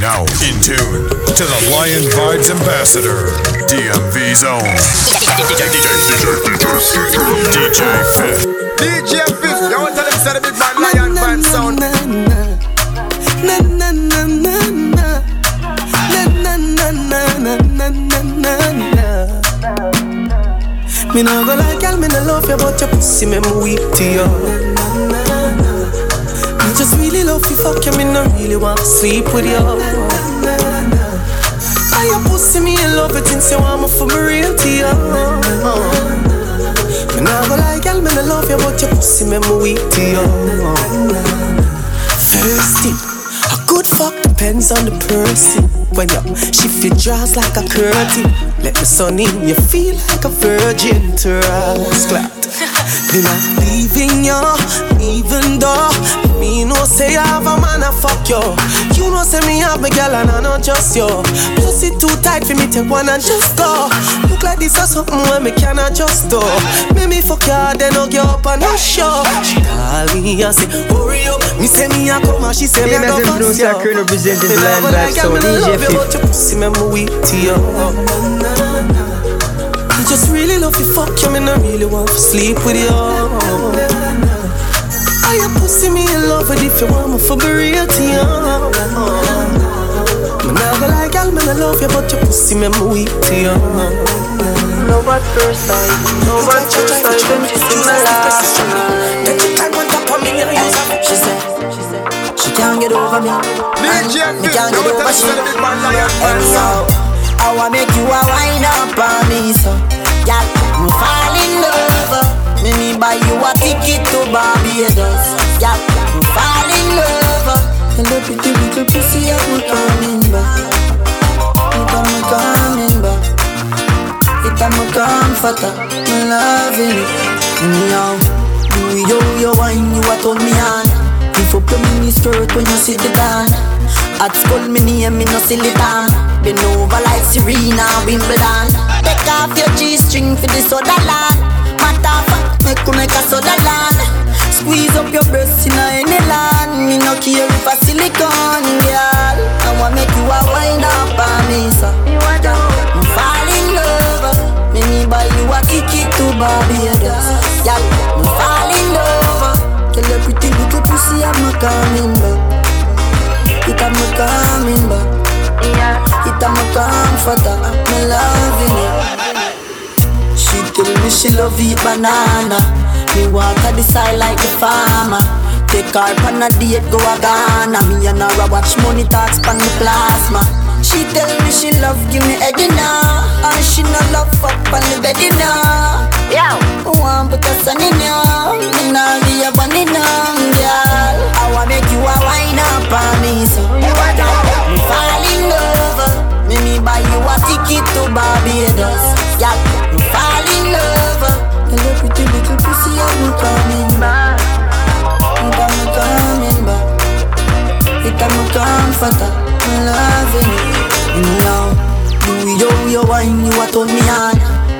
now in tune to the Lion Vibes Ambassador, DMV Zone. DJ, DJ Fif. DJ Fif, you want to tell him say the big man Lion Vibes sound. Na na na na na na na na na na na na na. Me nah go like girl, me nah love you, but your pussy make me weak to you. Really love you, fuck you, me no really want to sleep with you. I your pussy, me in love it since you want me for me real to you. Me nah go like girl, me no love you, but your pussy make me weak to you. Thing, a good fuck depends on the person. When you shift your jaws like a curtain, let the sun in, you feel like a virgin to rascal. Me not leaving you, even though me no say I have a man a fuck you. You know say me have me girl and I not just you. Pussy too tight for me take one and just go. Look like this or something when me cannot just do. Make me fuck you, then I'll get up and not show. She call me and say hurry up. Me say me a come and she say me a go fast you. Crew representing the Lion Vibes so DJ Fif. But your pussy make me weak to you. I just really love you, fuck you, me not really want to sleep with you. I your pussy me in love with if you want me for be real to you. Me nah go like girl, me nah love you, but your pussy make me weak to you. No bad first time, no bad first time, then she see my last night. Take your time on top of me and use her. She said, she can't get over me. Me can't get over she. Anyhow, I wanna make you a wine up on me, so yeah, me fall in love. Me me buy you a ticket to Barbados. Yeah, me fall in love. And the pretty little pussy, I'm coming back. Me come coming back. It am a comforter, me loving it. Anyhow, you yo yo wine, you a turn me on. Lift up your mini skirt when you sit down. At school, me name me no silly time. Been over like Serena Wimbledon. Take off your G-string for the soda land. Matter fuck, make you make a soda land. Squeeze up your breasts in any land. Me no care if a silicone, girl. I want make you a wind up on me, so. Want to fall in love. Me me buy you a ticket to Barbados. Yeah, me fall in love. Tell your pretty little pussy I'm a coming comforter. Me loving it. She tell me she love eat banana. Me walk at the side like the farmer. Take her on a date, go a Ghana. Me and her a watch money talks pan the plasma. She tell me she love give me head now And she no love fuck on the bed now Yeah Who want put a sun in ya Me nah be a bunny now girl I want make you a wine up on me so You want Me me buy you a ticket to Barbados. Yeah Me fall in love. Tell your pretty little pussy I'm coming back. I'm coming back. It am a comforter me. Loving it Anyhow, do yo yo wine, you a turn me on.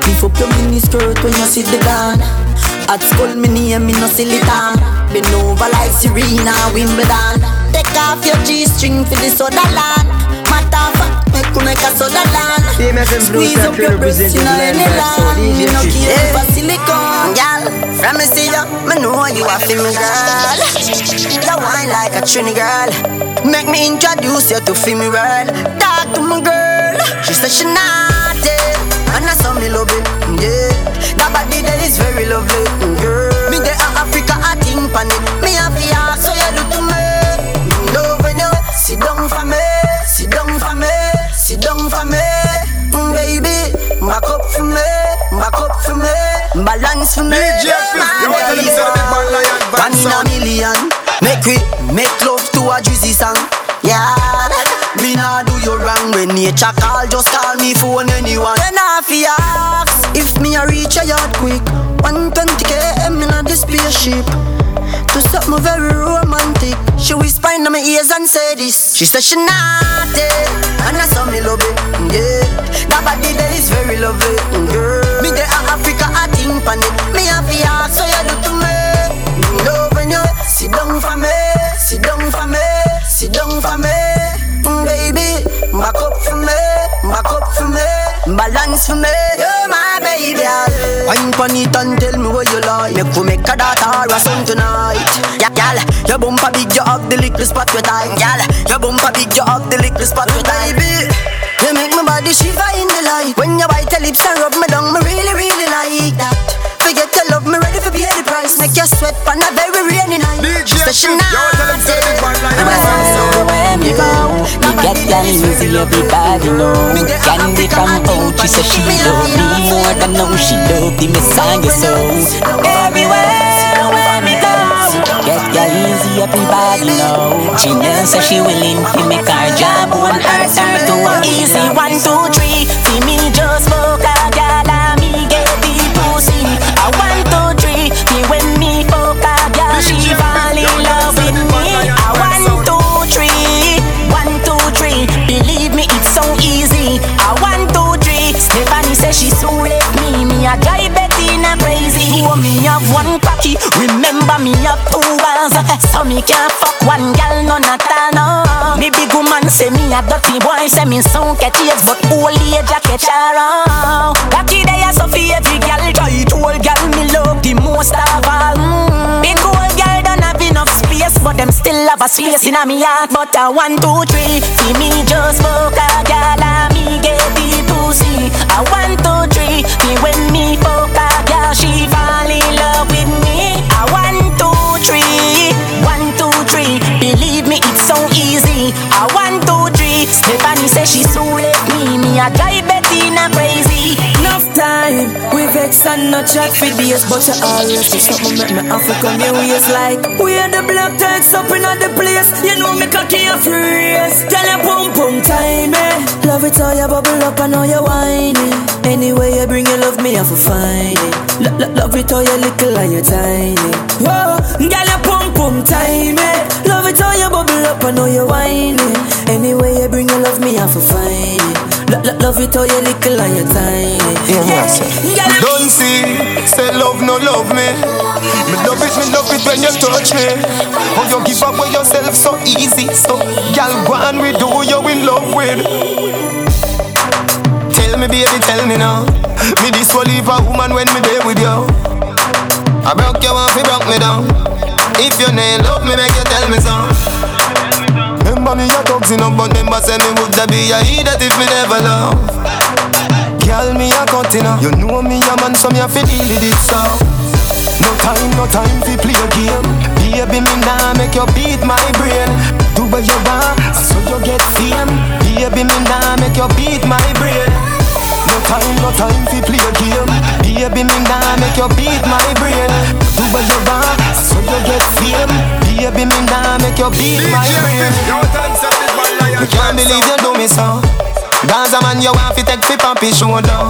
Lift up your mini skirt when you sit the gun At school me name me no silly time Been over like Serena Wimbledon. Take off your G-string for the soda land Matter fuck, make you make a soda land. Squeeze up your breasts in any land. Me no care for silicone Girl, from me see you, me know you a feel me girl. You wine like a trini girl. Make me introduce you to feel me world Talk to my girl. She said she naughty And I saw me love it, yeah. That body that is very lovely, girl. Me there at Africa, I think pan it Me have the ask, so you do to me. Love when you sit down for me Balance for me DJ you want to tell him say the big man Lion One in a million. Make we make love to a juicy song. Yeah. Me nah do you wrong When nature call. Just call me phone anyone. When I fi ask If me a reach a yard quick. 120 km in a the spaceship. To something very romantic. She whisper in my ears and say this. She said she naughty And I saw me love it Yeah. That body there is very lovely Girl. Me there at Africa I think pan it I you do to me. You sit down for me, sit down for me, sit down for me, mm, baby. Back up for me, back up for me, balance for me. You're my baby. It and tell me what you like. Make we make tonight. Bumper big, the little spot bumper big, the little spot you make my body shiver in the light. When you bite your lips and rub me down, me really, really. Sweat on a very rainy night. DJ, so yo, tell him say this one like Where me go, me get girl easy, everybody know. Candy from out, she say she love me more than know she love the Messiah so. Everywhere where me go, get girl easy, everybody know. She knows so she willing to make her job one her start to easy. One, two, three, see me just Remember me have two balls. So me can't fuck one girl, none at all. No. Me big woman say me a dirty boy. Say me so catch age, but old age a catch around. Lucky day a so for every. Try to old girl me love the most of all. Mm. Big old girl don't have enough space, but them still have a space in a me heart. But a one, two, three, see me just fuck a girl and me get the pussy. A one, two, three, me when me fuck a girl, she fall in love with me. A drive Bettina crazy. Enough time, we vex and not chat for days But you always do something make me have to come your ways Like, we are the black tags up in the place. You know me cocky a freeze Tell your pum pum time, eh? Love it how you bubble up and how you whining Anyway you bring your love, me have to find it. Lo- lo- Love it how you little and you tiny. Whoa, girl your pum pum time, eh Love it how you bubble up and how you whining Anyway you bring your love, me have to find it Lo- lo- Love it how you little and you tiny Yeah, me I Don't see, say love no love me. Me love it, me love it when you touch me. How you give up with yourself so easy, so gal go on with who you in love with. Tell me, baby, tell me now. Me this will leave a woman when me there with you. I broke you off, you broke me down. If you ain't love me, make you tell me so. Remember me a thugs in but remember say me woulda be a idiot if me never love. Girl, me a cutting You know me a man, so me a fi deal with it so. No time, no time fi play a game. Baby, me nah make you beat my brain. Do what you want, so you get fame. Baby, me nah make you beat my brain. No time, no time fi play a game. Baby, me nah make you beat my brain. Do what you want, so you get fame. Baby, me nah make you beat my brain. You tell him say this one like can't believe you do me so. Gaza man, you want fi take fi papi shoulder.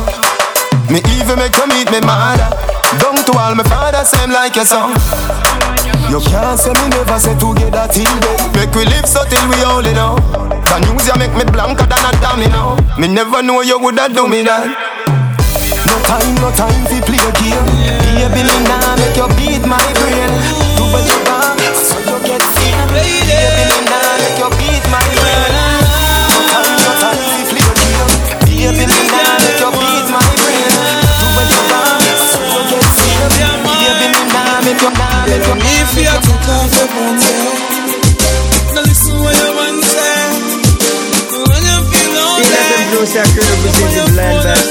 Me even make you meet me mother. Down to all my father, same like your son. You can't say me never say together till then. Make we live so till we only know. The news you make me blanker than a domino. Me never know you woulda do me that. No time, no time fi play a game. Baby, me nah make you beat my brain. Do what you want, so you get fame. Baby, me nah make you beat my brain. No time, no time fi play a game. Me nah make you beat my brain. Do what you want, so you get fame. Baby, me nah make you, nah make you.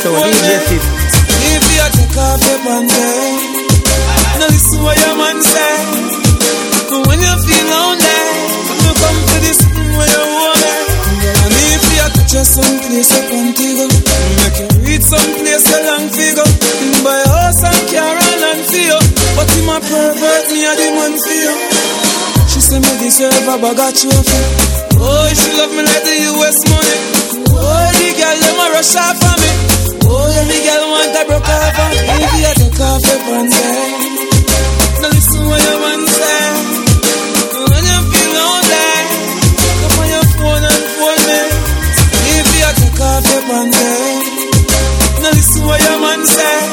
Soul, DJ if you take off your pants, now listen what your man say. When you feel lonely, you come to this where you want it. And if you touch you someplace you contigo, make you reach someplace you long figure. Buy a house and car and land for you, but him a pervert, me a the man for you. She say me deserve a bag of trophy. Oh, she love me like the US money. Oh, the girl them a rush off for me. Every girl want a broke off of me. If you take off your pants, eh. Now listen what your man say. When you feel lonely, come on your phone and phone me. If you take off your pants, eh. Now listen what your man say.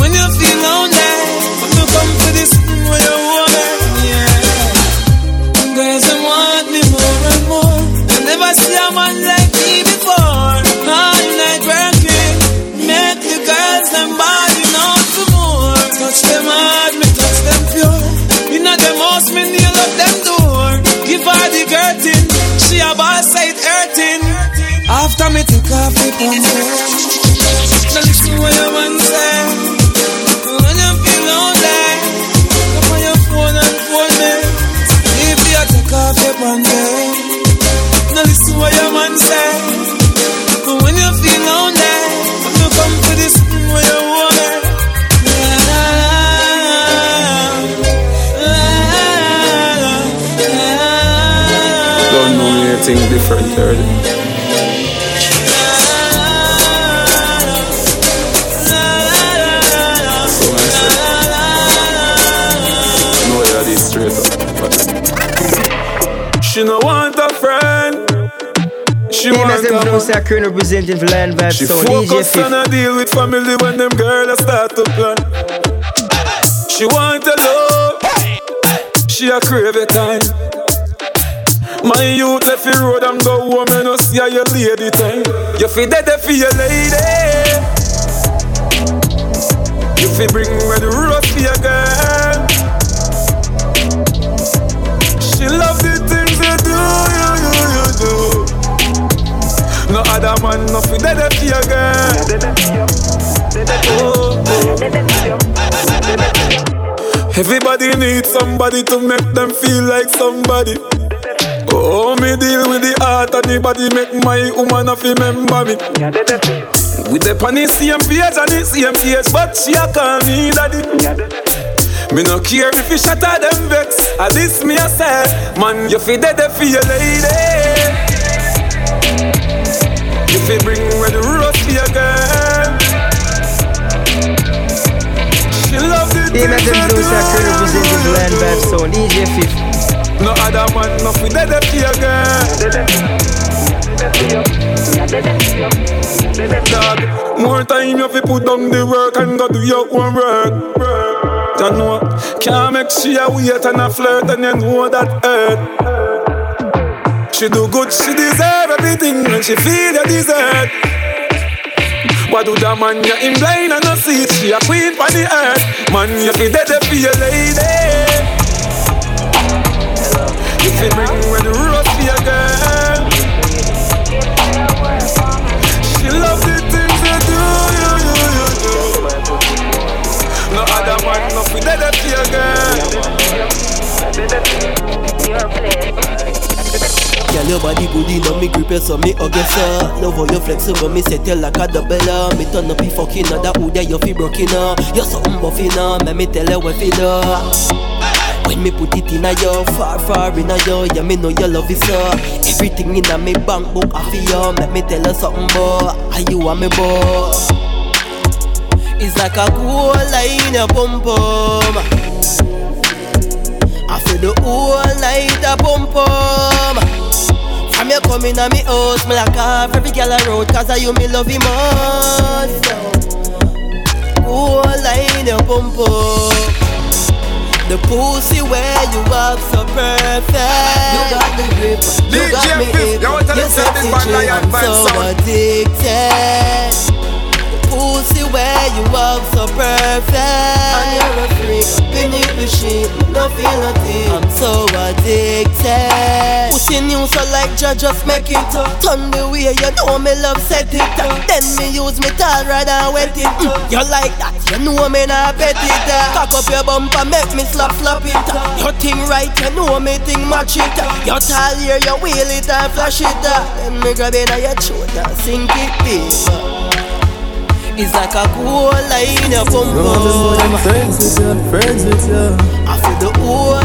When you feel lonely, you come to this where you want me. Yeah. Girls, they want me more and more. I never see a man like me take off the pants. Now listen what your man say. When you feel lonely, come on your phone and phone me. If you take off your pants. Now listen what your man say. When you feel lonely, you come to this where you want it. Don't know anything different already. Name want as them a Bruce Current representing for Lion Vibe She DJ focus on Fif. a deal with family when them girls start to plan. She want a love, she a crave a time. My youth left the road and go home and no see how your lady time. You feel dead for your lady. You feel bring red rose for your girl. No other man, no fi dead for your girl. Oh. Everybody needs somebody to make them feel like somebody. Oh, me deal with the heart and the body make my woman a remember me. We the the same page and the same page, but she a call me daddy. Me no care if you shatter them vex. At least me a say, man, you fi dead for your lady. You fi bring red your girl. She love the things them you Bruce Current representing for Lion Vibe do. Sound, DJ Fif. No other man, no fi dead for your girl. Dog, more time you fi put down the work and go do your own work. You know, can't make she a wait and a flirt and you know that hurt. She do good, she deserve everything and she feel you deserve. What do the man you in blind and no see it? She a queen for the earth. Man, you fi dead for your lady. You fi bring when the rose for your girl. She love the things you do, you, you, you do. No other man, no fi dead for your girl. Girl, your body good enough, me grip you so me hug you so Love how you flexible, me set you like a double. Me turn up, you fucking uh, that wood that you fi broken uh. You're something buffy now, me me tell you what fi do when me put it in a yo, far far in a yo, yeah me know you love is so. Everything in a me bank book I feel you, let me tell you something boy, and you are me boy. It's like a cool line a pump pum. I feel the whole night a pump pum. From you coming at me house, me like half every girl I road, cause I you me love you most. Whole line pump pum. The pussy where you up so perfect. You got the grip, you got me in. you want to You sexy this man chick, Lion I'm so addicted. Pussy where you up so perfect. And you're a freak, beneath the sheet, no feel nothing. I'm so addicted. Pussy new so like Jah just make it up. Turn the way you know me love set it up. Then me use me towel rather wet it. Mm, you like that? You know me not bet it. uh. Cock up your bumper, make me slap slap it. uh. Your thing right, you know me thing match it. uh. Your tall here, you wheel it and flash it. uh. Then me grab it on your shoulder, sink it deep. It's like a cool line a pump up. friends with you, friends with you. I feel the whole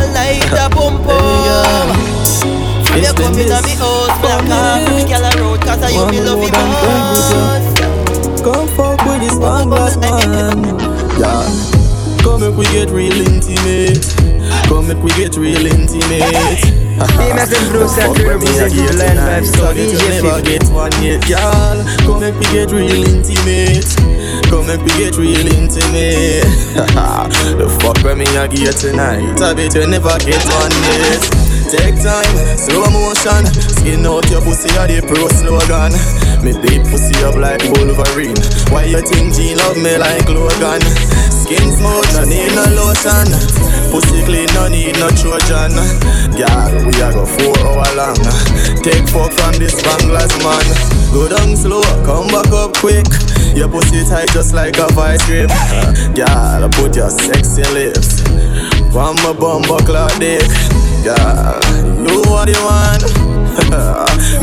pump up. From you It's the coming at me house, like half every girl I road, cause I you me love more you than friends with most. Come fuck with this one glass man. Yeah. Come make we get real intimate. Come make we get real intimate. Name as them Bruce Fuck Current with me representing for again Lion Vibe So DJ never get one yet, y'all. Come make we get real intimate. Come make we get real intimate. the fuck with me again tonight. I bet you never get one yet. Take time, slow motion. Skin out your pussy or the pro slogan. Me beat pussy up like Wolverine. Why you think G love me like Logan? Skin smooth, no need no lotion. Pussy clean, no need no Trojan. Girl, we a go four hour long. Take fuck from this banglass man. Go down slow, come back up quick. Your pussy tight just like a vice grip. Girl, put your sexy lips. One my bum buckle dick. Girl, you are the one.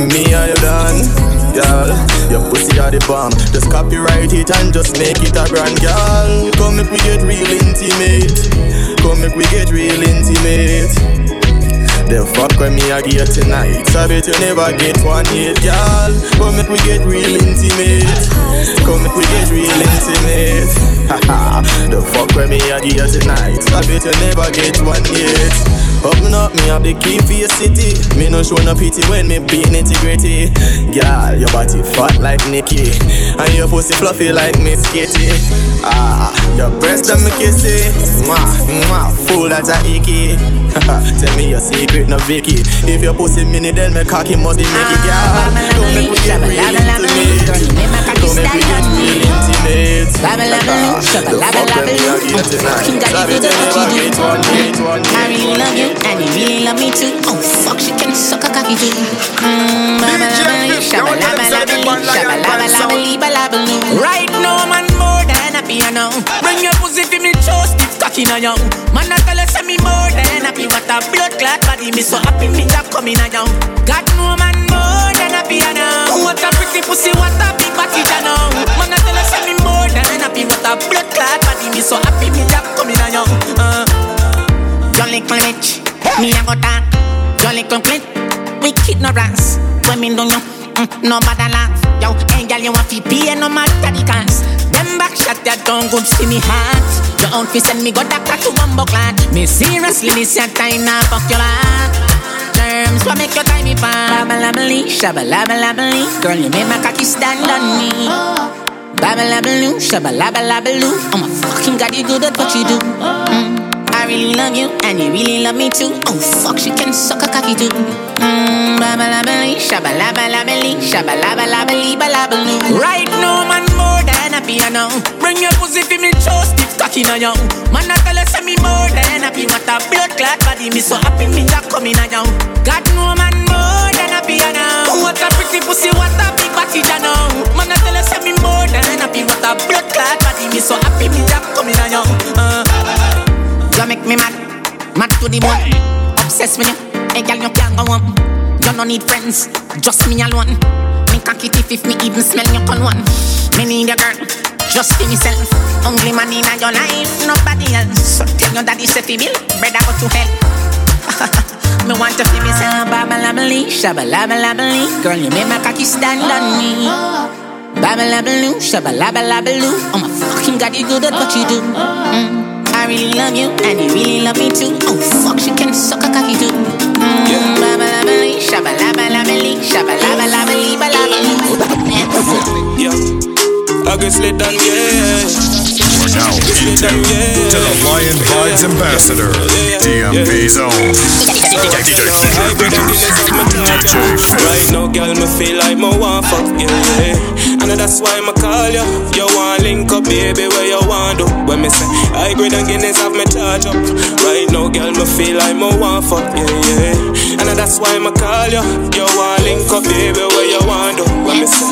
Me are you done. Girl, your pussy are the bomb. Just copyright it and just make it a brand, girl. Come make we get real intimate. Come make we get real intimate. Then fuck with me I get tonight. So bet you never get one hit, girl. Come make we get real intimate. Come make we get real intimate. The fuck with me I get tonight. I bet you never get one hit. Open up, me have the key for your city. Me no show no pity when me beat integrity. Girl, your body fat like Nikki, and your pussy fluffy like Miss Kitty. Ah, your breast and me kissy. Mwah, mwah, full that's a icky. Tell me your secret, no Vicky. If your pussy mini, then me cocky must be. Girl, don't make me get real intimate. Don't make ah, me get real intimate. I really love you, and you really love me too. Oh fuck, she can suck a cocky too. Mmm, babble-labble-loo, shabba-labba-labba-loo, shabba-labba-labba-labba-loo. Right now, man, piano. Bring your pussy for me, chose stiff cocky now, young. Man, I tell her, say me more than happy. What a blood clot body, me so happy, me job coming now. Got no man more than a piano. What a pretty pussy, what a big body, now. Man, I tell her, say me more than happy. What a blood clot body, me so happy, me job coming now. Uh. Your little bitch, me a go talk. Your little clit, wicked no rats. Me don't know, mm, no bother laugh. Yo, hey girl, you want fi pay no matter the cost. Them back shot that don't good see me heart. Your outfit send me go doctor to bumbo clan. Me seriously, this your time now fuck your heart. Terms what make your time me fun. Babble-labble-lee. Girl, you make my cocky stand on me. Babble-labble-loo. I'm a fucking god, you good at what you do. Mm. I really love you, and you really love me too. Oh fuck, she can suck a cocky too. Mmm, babble-labble-lee, shabba-labba-labba-lee, shabba-labba-labba-lee, balabba-loo. Right now, man, than a piano. Bring your pussy for me, chose stiff cocky now, yo. Man, I tell her, say me more than happy. What a blood clot body, me so happy, me jack coming now, yo. God, no man, more than a piano. What a pretty pussy, what a big body, ya know. Man, I tell her, say me more than happy. What a blood clot body, me so happy, me jack coming now, yo. Uh. You make me mad, mad to the bone. Obsessed with you, hey girl, you can't go on. You no need friends, just me alone. Me cocky teeth if me even smell your cologne. Me need a girl, just for myself. Only man in your life, nobody else. So tell your daddy say bill, brother go to hell. me want to feel myself, babble-labble-lee, shabba-labba-labba-lee. Girl, you make my cocky stand on me. Babble-labble-loo, shabba-labba-labba-loo. Oh my fucking god, you good at what you do. Mm. I really love you, and you really love me too. Oh fuck, she can suck a cocky too. Yeah, I guess let down, yeah. We're now in tune to the Lion Vibes Ambassador, DMV's own. DJ Right now, girl, me feel like me want fuck, yeah, yeah. And that's why me call you. You want link up, baby, where you want to. When me say, I grade and Guinness have me charge up. Right now, girl, me feel like me want fuck, yeah, yeah. And that's why me call you. You want link up, baby, where you want to. When me say,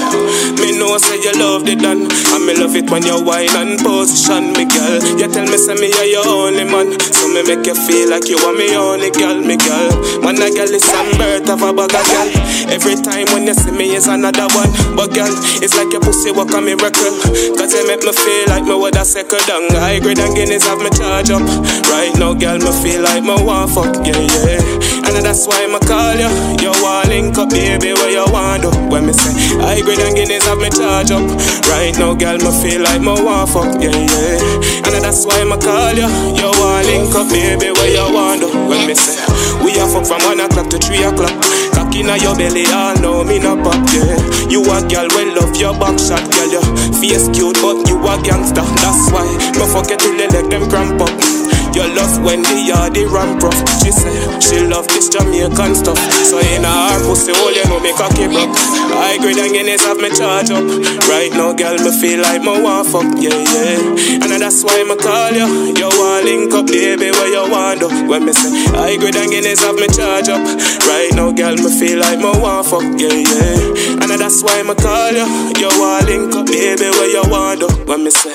me know say you love the done. And me love it when you wine and position me, girl. You tell me say me are your only man. So me make you feel like you are me only girl, me girl. Man, a girl is some birth of a bag girl. Every time when you see me is another one. But girl, it's like your pussy work a miracle. Cause you make me feel like me would a second down. High grade and Guinness have me charge up. Right now, girl, me feel like me want fuck, yeah, yeah. And that's why me call you. You want link up, baby, where you want to. When me say, high grade and Guinness have me charge up. Right now, girl, me feel like me want fuck, yeah, yeah. And that's why me call you. You want link up, baby, where you want to. When me say, we are fuck from one o'clock to three o'clock. Cock inna your belly, all know me no pop, yeah. You a girl, well love your back shot, girl. Your face cute, but you a gangster. That's why me you till the leg them cramp up. You love when the yard the ramp rough. She say she love this Jamaican stuff. So in her pussy hole, you know me cocky broke. I grade and Guinness have me charge up. Right now, girl, me feel like my want fuck, yeah, yeah. And that's why me call you. You want link up, baby, where you want to. When me say I grade and Guinness have me charge up. Right now, girl, me feel like my want fuck, yeah, yeah. And that's why me call you. You want link up, baby, where you want to. When me say,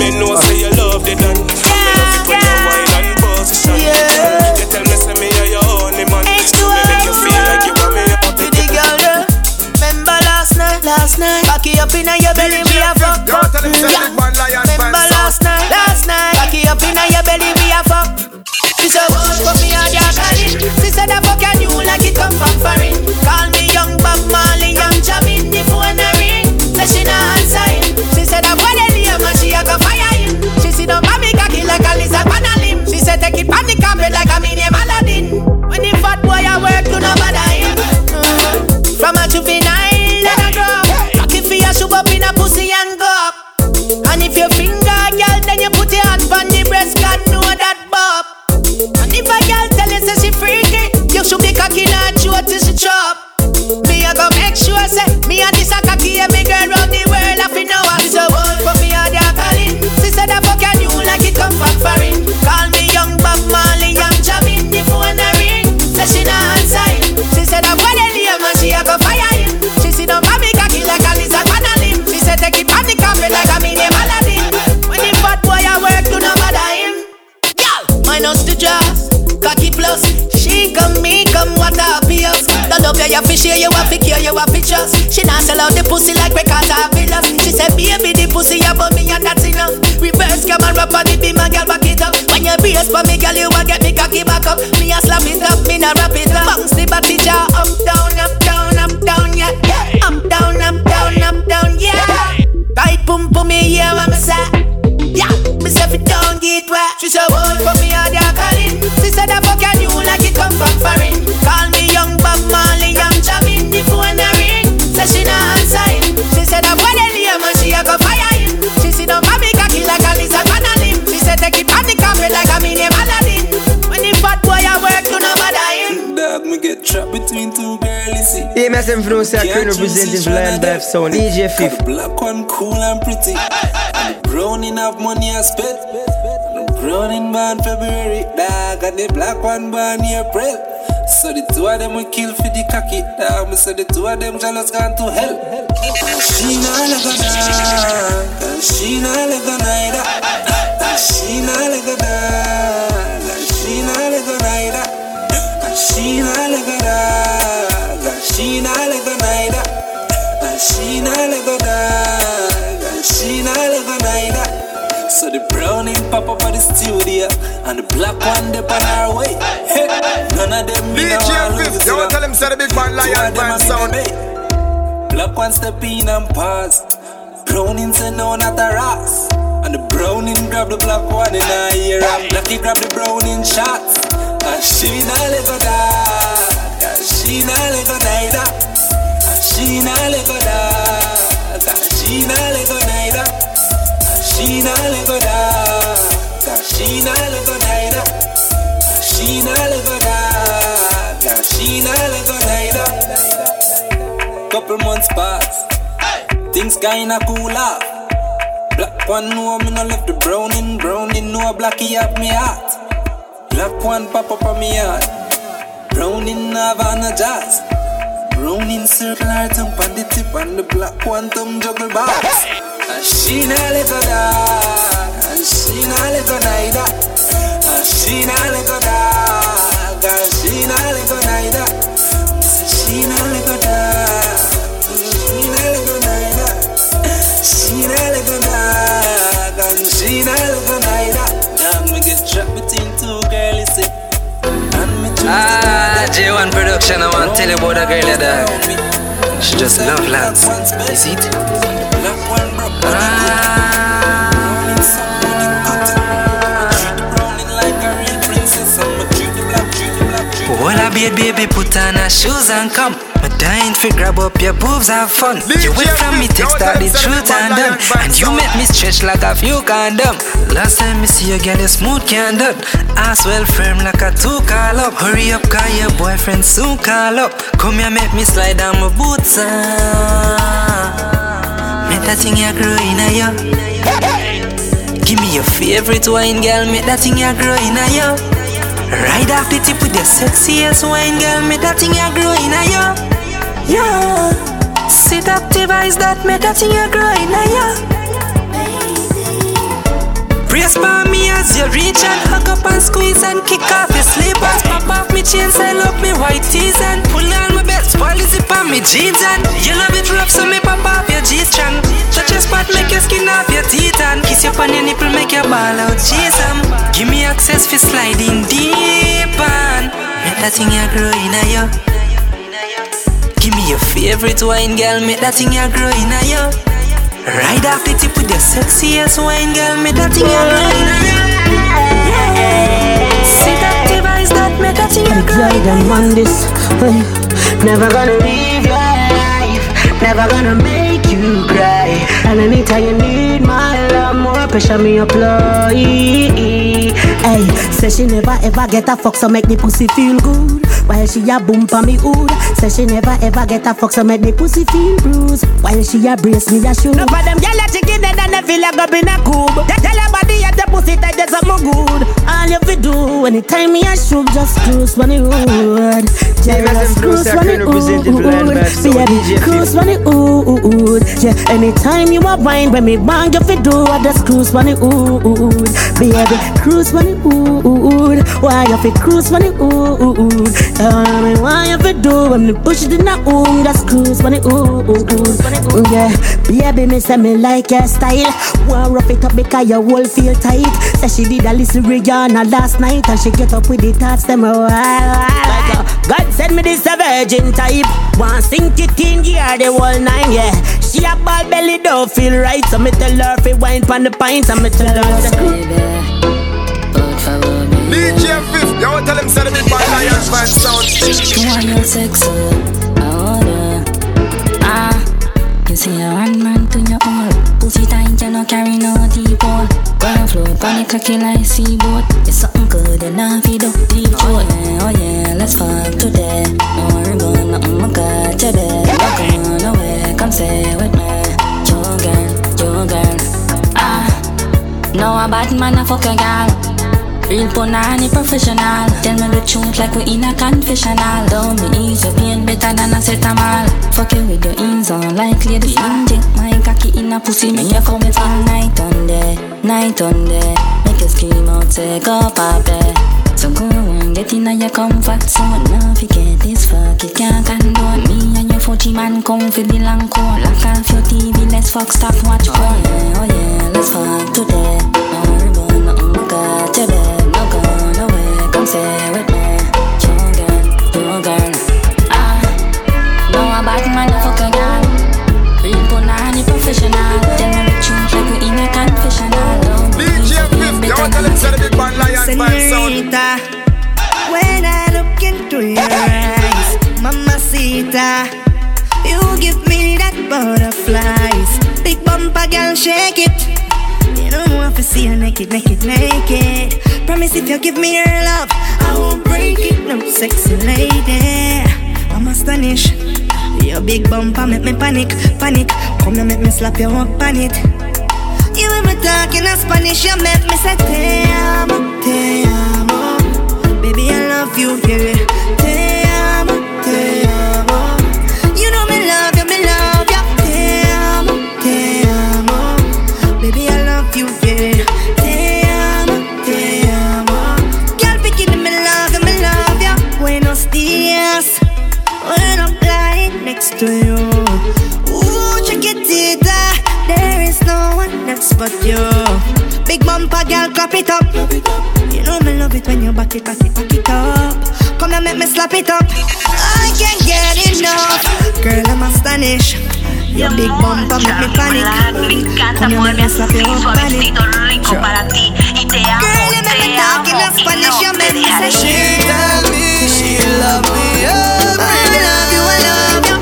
me know say you love the done. She said, "What for me and your calling?" She said, "I fuck like it come from foreign." Call me chop. Me a go make sure say me and this a cocky me girl round the world have to know what so what for me a they calling. She said I fuck you like it come from foreign. Call me young Bob Marley, Jamin, the phone a ring. Say she not answering. She said I want name and she a go fire him. She down by me cocky like a lizard on a limb. She said take it on the carpet like a mini Aladdin. When the fat boy a work, do not bother him. Girl, minus the jazz, cocky plus. She come, me come, what a appears. The love you have to share, you have to care, you have to trust. She not sell out the pussy like records or villas. She said, baby, the pussy about me and that's enough. Reverse come and rap on the my girl back it up. When you brace for me, girl, you will get me cocky back up. Me a slap it up, me not wrap it up. Bounce the body jaw up, down, up, down, up, down, yeah. Up, down, up, down, up, down, yeah. Tight pum pum me, yeah, what me say. Yeah, me say fi don't get wet. She said, "What for me are they calling?" She said, "I fuck you like it come from foreign." Call me Bob Marley, young Jamin, the phone a ring. Say she not answering. She said, "I want the name and she a go fire him." She sit down by cocky like a lizard on a limb. She said, "Take it on the carpet like a mini Aladdin." When the fat boy a work, do not bother him. Dog, me get trapped between two girls, see. EMS influence I can representing for Land Bath Sound. DJ Fif. the black one cool and pretty. And the brown enough money I spent. And the brown in born February, dog. And the black one born April. So the two of them will kill for the cocky, dog. Me say the two of them jealous gone to hell. She not like a dog. She not like a. And she not like a dog. She not like a. She not like a. She not like a. She not like a. She not like a. So the brownie pop up at the studio and the black one dip on our way. Hey, none of them me DJ Fif, lose yo, it tell him say the big man lion man sound. Black one step in and pass. Browning say no not a ras. And the browning grab the black one in her ear and Blackie grab the browning shots. And she not let go die. And she not let go die. And she not let go die. And she not let go die. Da. And she not let go die. And she not let go die. da. And she not let go die. And she not let go die. Couple months pass, things kinda cool off. Black one know me no left the browning, browning know blacky have me heart. Black one pop up on me heart. Browning Havana jazz. Browning circle her tongue on the tip and the black tongue juggle. And she not let go die, she not let go neither. She not let go die, and she not let go neither. She not let go die, she not let go neither. She not let go die, and she not let go neither. Now me get trapped between two girls, see. Eh. And me choose Ah, J1 Production, I want to tell you about a girl that She just love. You see it? Well, I be a baby, put on her shoes and come. But dying for grab up your boobs, have fun. You went from me, text out the truth and done. And you make me stretch like a few condom. Last time me see you, girl, you smooth can done. Ass well firm like a two call up. Hurry up, call your boyfriend soon call up. Come here, make me slide down my boots. Ah. Make that thing you grow in a you. Give me your favorite wine, girl. Make that thing you grow in a you. Ride off the tip with your sexiest wine, girl. Make that thing you grow in a ah, you. Yeah. Sit up device that make that thing you grow in a ah, you. Brace for me as you reach and hug up and squeeze and kick off your slippers. Pop off me chains, I love me white tees and pull on my belt, the zip on me jeans and you love it rough, so me pop off your G strong. Touch your spot, make your skin off your teeth and kiss your on your nipple, make your ball out Jesus. Give me access for sliding deep and make that thing you grow in a you. Give me your favorite wine, girl, make that thing you grow in a you. Ride off the tip with your sexiest wine, girl. Me that thing you See that device that me that thing you Glide and on this. Never gonna leave your life. Never gonna make you cry. And anytime you need my love, more pressure me apply. Hey, say she never ever get a fuck, so make the pussy feel good. While she a boom pa me hood. Say she never ever get a fuck so make the pussy feel bruised. While she a brace me a shoe. No for them gyal a chicken dead and they feel like up in a cube Tell your body at the pussy tight there's something good. All you fi do anytime me a shoot Just cruise when it hood Yeah, just cruise when it hood Baby, cruise when it hood Yeah, anytime you a wine when me want you fi do I just cruise when it hood Baby, cruise when it hood Why you fi cruise when it hood Tell me why you fi do when me push it in the ooh Just cruise when it ooh, ooh, ooh. Yeah, baby me say me like your style. Wanna rough it up because your whole feel tight? Say she did a listen Rihanna last night And she get up with the thoughts them oh, a Like a, God send me this a virgin type. Want sink it in gear the whole nine yeah. She a ball belly don't feel right. So me tell her fi wine pon the pints And me tell her say DJ you want tell him lion fan sound. Your sex, I. Ah, you see a one man to your all. Pussy tight, you no carry no deep hole. Ground floor, panic cocky like seaboat. It's something good enough, you do deep throat. Oh yeah, oh yeah, let's fuck today. No ribbon, nothing my you there. Not going away, come stay with me. Your girl, your girl. Ah, no a bad man, I fuck a girl. Real punani professional Tell me the truth like we in a confessional. Don't be easy, pain better than a cetamol Fuck you with your ins on like lady Inject my cocky in a pussy Make you come in night on day, night on day Make you scream out, say go papi So go on, get in your comfort zone. Now forget this fuck, you can't condone Me and your 40 man come for the long coat Lock off your TV, let's fuck, stop, watch porn. Oh yeah, oh yeah, let's fuck today No ribbon, nothing I got you there no going away, come stay with me. Girl. Ah, no a bad man, a fuck a girl. Real punani professional. Tell me the truth like we in a confessional. Don't DJ Fif, you want tell him say the big lion fan sound. Senorita, when I look into your eyes, mamacita, Bumper girl, shake it. You don't want to see you naked, naked, naked. Promise if you give me your love, I won't break it. No sexy lady, I'm astonished. Your big bumper make me panic, panic. Come here, make me slap you up on it. You when me talk in a Spanish, you make me say te amo, te amo. Baby, I love you, yeah. Te amo, te amo. clap it up. You know me love it when you back it, back it, back it up. Come and make me slap it up. I can't get enough, girl. I'm astonished. Your big bumper make me panic. Come and make me slap it up, panic. Girl, you make me talk in Spanish. You make me say she love me, she love me every I love you, I love you.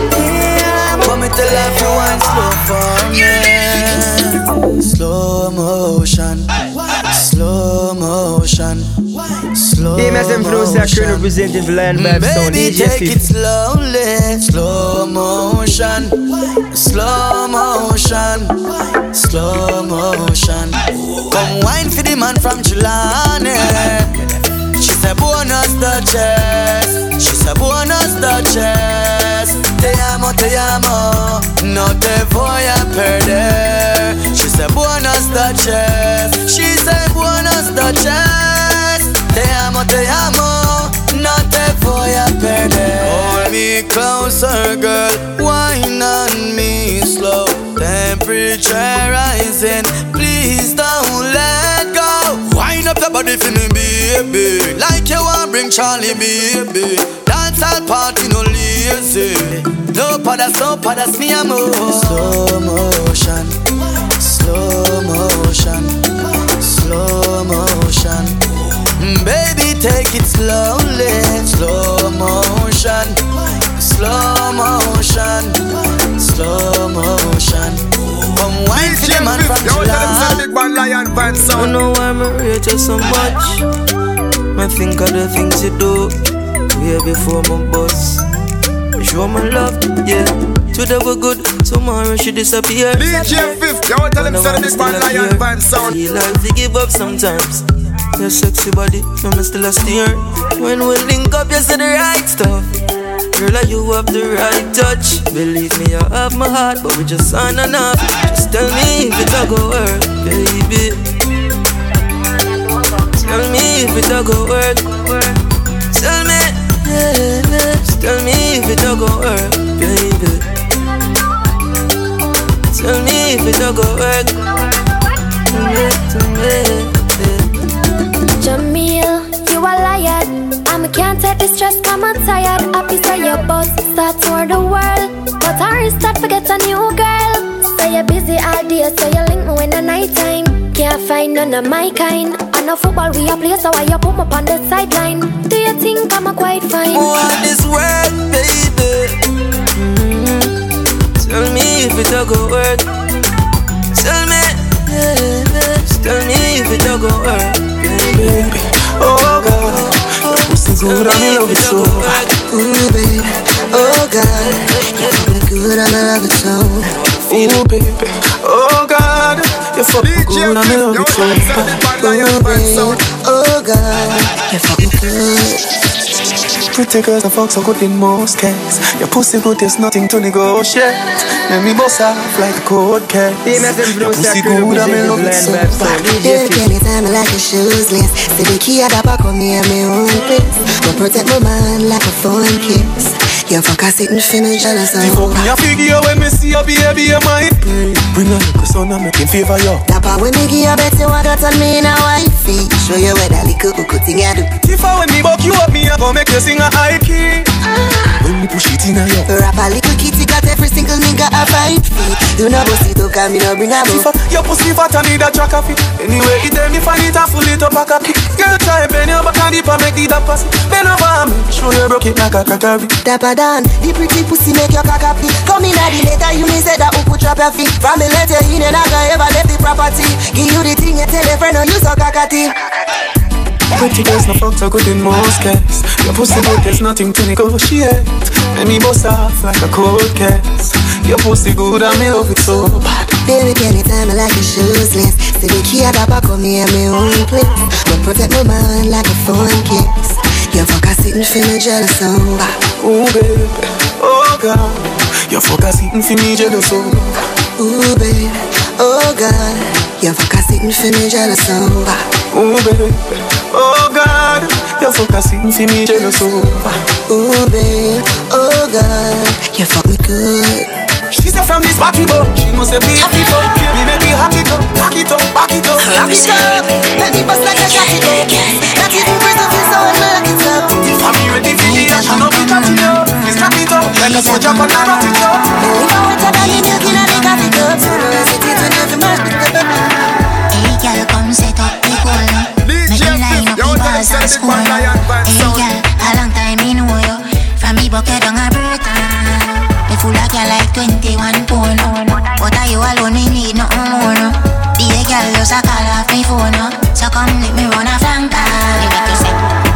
Come and tell her if you want slow for me. DMS Influencer crew representing for Lion Vibe Sound. Baby, take it slowly, slow motion, slow motion, slow motion. Come wine for the man from Chilane. She said buenos noches, she said buenos noches. Te amo, te amo, no te voy a perder. She said buenos noches, she said buenos noches. Amo, te amo, no te voy a perder. Hold me closer, girl, wine on me slow. Temperature rising, please don't let go. Wind up your body for me, baby. Like you want bring Charlie, baby. Dance all party, no lazy. No padas, no padas, me a. Slow motion, slow motion, slow motion. Mm, baby, take it slowly, slow motion, slow motion, slow motion. Come wine for the man from July. Don't know why me rate you so much. Me think of the things you do way before my boss. Show my love, yeah. Today we good, tomorrow she disappear. DJ Fif, to tell him say this man lion band sound. Feel like to give up sometimes. Your sexy body, no me still a steer. When we link up, you say the right stuff. Girl, like you have the right touch. Believe me, I have my heart, but we just on and off. Just tell me if it a go work, baby. Tell me if it a go work. Tell me, yeah. Just tell me if it a go work, baby. Tell me if it a go work. Tell me, tell me. Me can't take the stress, come I'm tired. Happy say your boss start tour the world. But I start forget a new girl. Say you're busy all day, so you link me when the night time. Can't find none of my kind. I know football we a play, so why you put me on the sideline? Do you think I'm a quite fine? Want this world, baby. Mm-hmm. Tell me if it a go work. Tell me, yeah. Tell me if it a go work, baby. Oh God, good and me love it so. Ooh, baby, oh God, you're fucking good love it so. Ooh, baby, oh God, you're fucking good and me love it so. Ooh, baby, oh God, you're fucking good. Pretty girls and fuck so good in most cases. Your pussy good, there's nothing to negotiate. Let me boss off like a cold case. Your pussy good and me love it so. Every anytime I like your shoes less. Say the key at the back of me and me own place. Go protect my man like a phone kiss. You fuck a sitting for me jealous You fuck me a figure when me see a baby, you might pay. Bring a little son and make him favor you. Dapper when me give you bet you want to turn me in a wifey. Show you where that little cuckoo thing I do. If I when me buck you up, me a go make you sing a high key. When me push it in a. Rap a little kitty got every single nigga a feet. Do not bust it up, cause me no bring a If your pussy fat and need a track of it. Anyway, it tell me find it and full it up a copy. Girl, try bend your back and dip and make the dap pass. Bend over me, show you broke it like a crackery. Dapper Dan, the pretty pussy make your cock happy. Come in at the later, you me say that who put trap your feet. From me let you in and I go ever left the property. Give you the thing, you tell oh, a friend, no you so cockatty. Pretty girls no fuck so good in most cases. Your pussy good, there's nothing to negotiate. Let me bust off like a cold case. Your pussy good and me love it so bad. Baby, anytime I like your shoes less. Say the key at the back of me and me own place. But protect my mind like a phone kiss. You fuck a sitting for me jealous bad. Ooh baby, oh God, your fuck a sitting for me jealous so. Ooh baby, oh God, you fuck a sitting for me jealous bad. Ooh baby, oh God, your fuck a sitting for me jealous so. Ooh baby, oh God, you fuck me good. She said from this backy boy, she must be happy for Me make me happy to back it up, back it up, back it up. Let me bust like a shotty go. Not even prison feel so unlock it up. If I be ready for the action, no be chatting up. Me strap it up like a soldier, but I rock it up. We know what I got in milk in a big coffee cup. So no hesitate when you feel mash and score now. Hey girl, a long time me know you. From me bucket down a Burton. Me full of girl like 21 pound. But are you alone? Me need nothing more no. Be a girl just a call off me phone no. So come let me run a flanker. You make you say.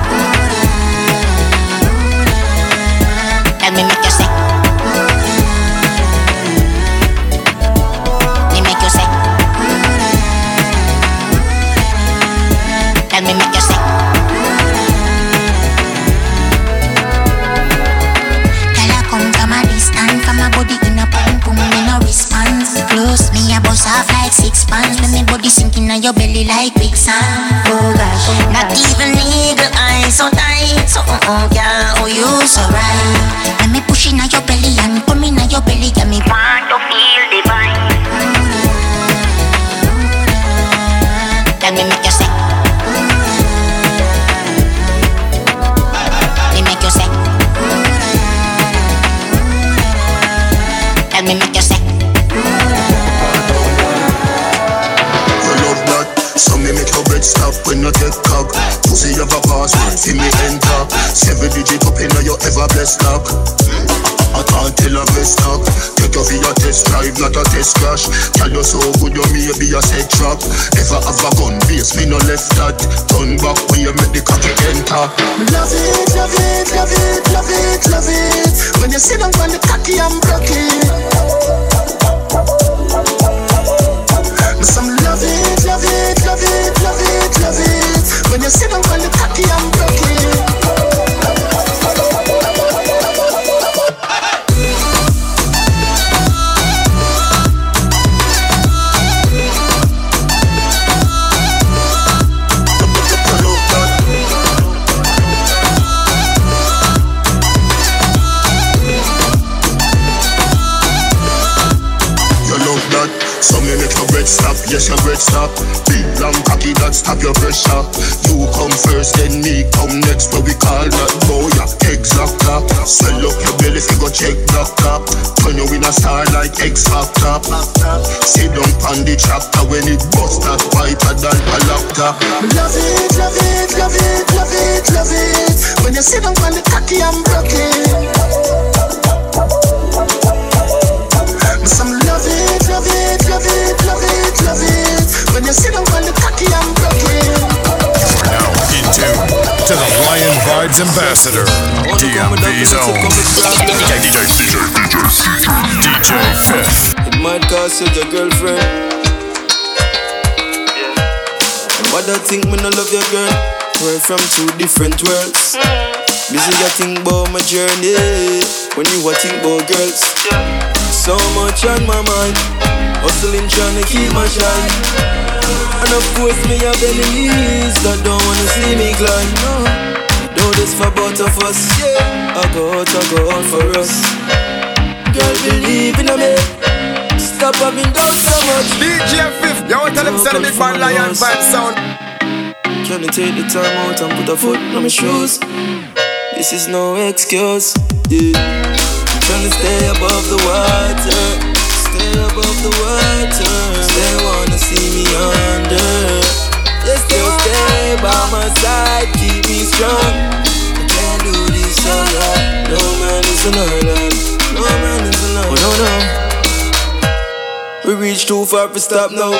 Set trap. Ever have a gun base, me no left that. Turn back when you make the cocky enter. Love it, love it, love it, love it, love it. When you sit down the chapter when it bust that whiter than a laptop. Love it, love it, love it, love it, love it. When you sit down on the cocky, I'm broken. Some love it, love it, love it, love it, love it. When you sit down on the cocky, I'm broken. Now in tune to the Lion Vibes Ambassador, DMV Zone. DJ, DJ, DJ, DJ Fif. It might cost you your girlfriend. What I think me no love your girl. We're from two different worlds. Busy I think about my journey. When you a think about girls. So much on my mind. Hustling trying to keep my shine. And of course me have enemies that don't wanna see me climb. No. Do this for both of us. Yeah, I go out, I go out for us. Girl, believe in me. Stop having doubts so much. DJ Fif, you want to tell them send me bad lion vibe sound. Can you take the time out and put a foot on my shoes? This is no excuse. Yeah. I'm trying to stay above the water. Stay above the water. They wanna see me under. Yes, they'll stay by my side, keep me strong. I can't do this alone. No man is an island. No man is an island. Oh, no, no. We reach too far to stop now.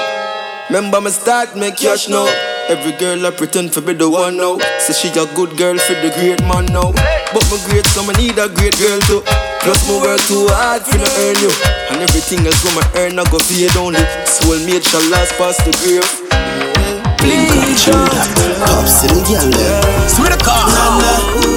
Remember my start make cash now. Every girl I pretend to be the one now. Say she a good girl for the great man now. But my great so I need a great girl too. Plus my work too hard for no earn you. And everything else when I earn I go fade only. Soulmate shall last past the grave. Please, Pop City girl there. Swear to God.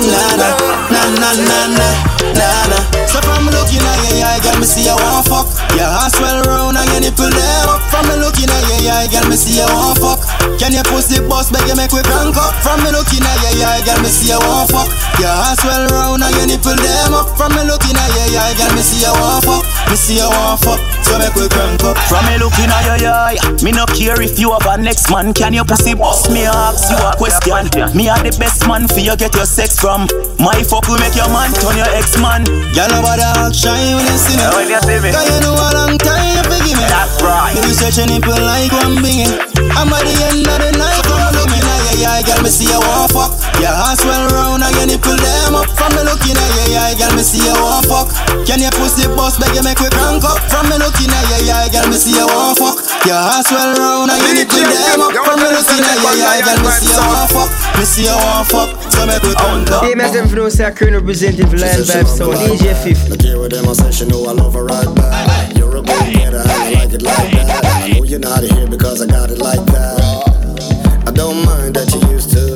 Na na na na na na na na na. So from looking at your eye, girl, me see you want fuck. Your ass well round and your nipple them up. From me looking at your eye, girl, me see you want fuck. Can you pussy bust, beg you make we crank up? From me looking at your eye, girl, me see you want fuck. Your ass well round and your nipple them up. From me looking at your eye, girl, me see you want fuck. Me see you want fuck, so make we crank up. From me looking at your eye, me no care if you have a next man. Can you pussy bust me ask you a question? Me are the best man for you get your sex from. My fuck will make your man turn your ex man. Girl, nobody act shy when you see me. When you see me. Cause you know a long time you forgive me. That's right. You search your nipple like one binging. I'm at the end of the night. From looking at your eye, girl, me see you want fuck. Your ass well round and your nipple them up. From me looking at your eye, girl, me see you want fuck. Can you pussy bust, beg you make we crank up? From me looking at your eye, girl, me see you want fuck. Your ass well round and your nipple them up. From me looking at your eye, girl, me see you want fuck. Me see you want fuck, so make we crank up. DMS them from North South Crew representing Vibes Sound. DJ Fif. Look here with them, I say she know I love her right back. You're a good getter and you like it like that. I know you're not here because I got it like that. I don't mind that you used to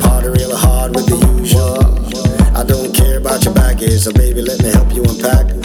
party real hard with the usual. I don't care about your baggage, so baby, let me help you unpack.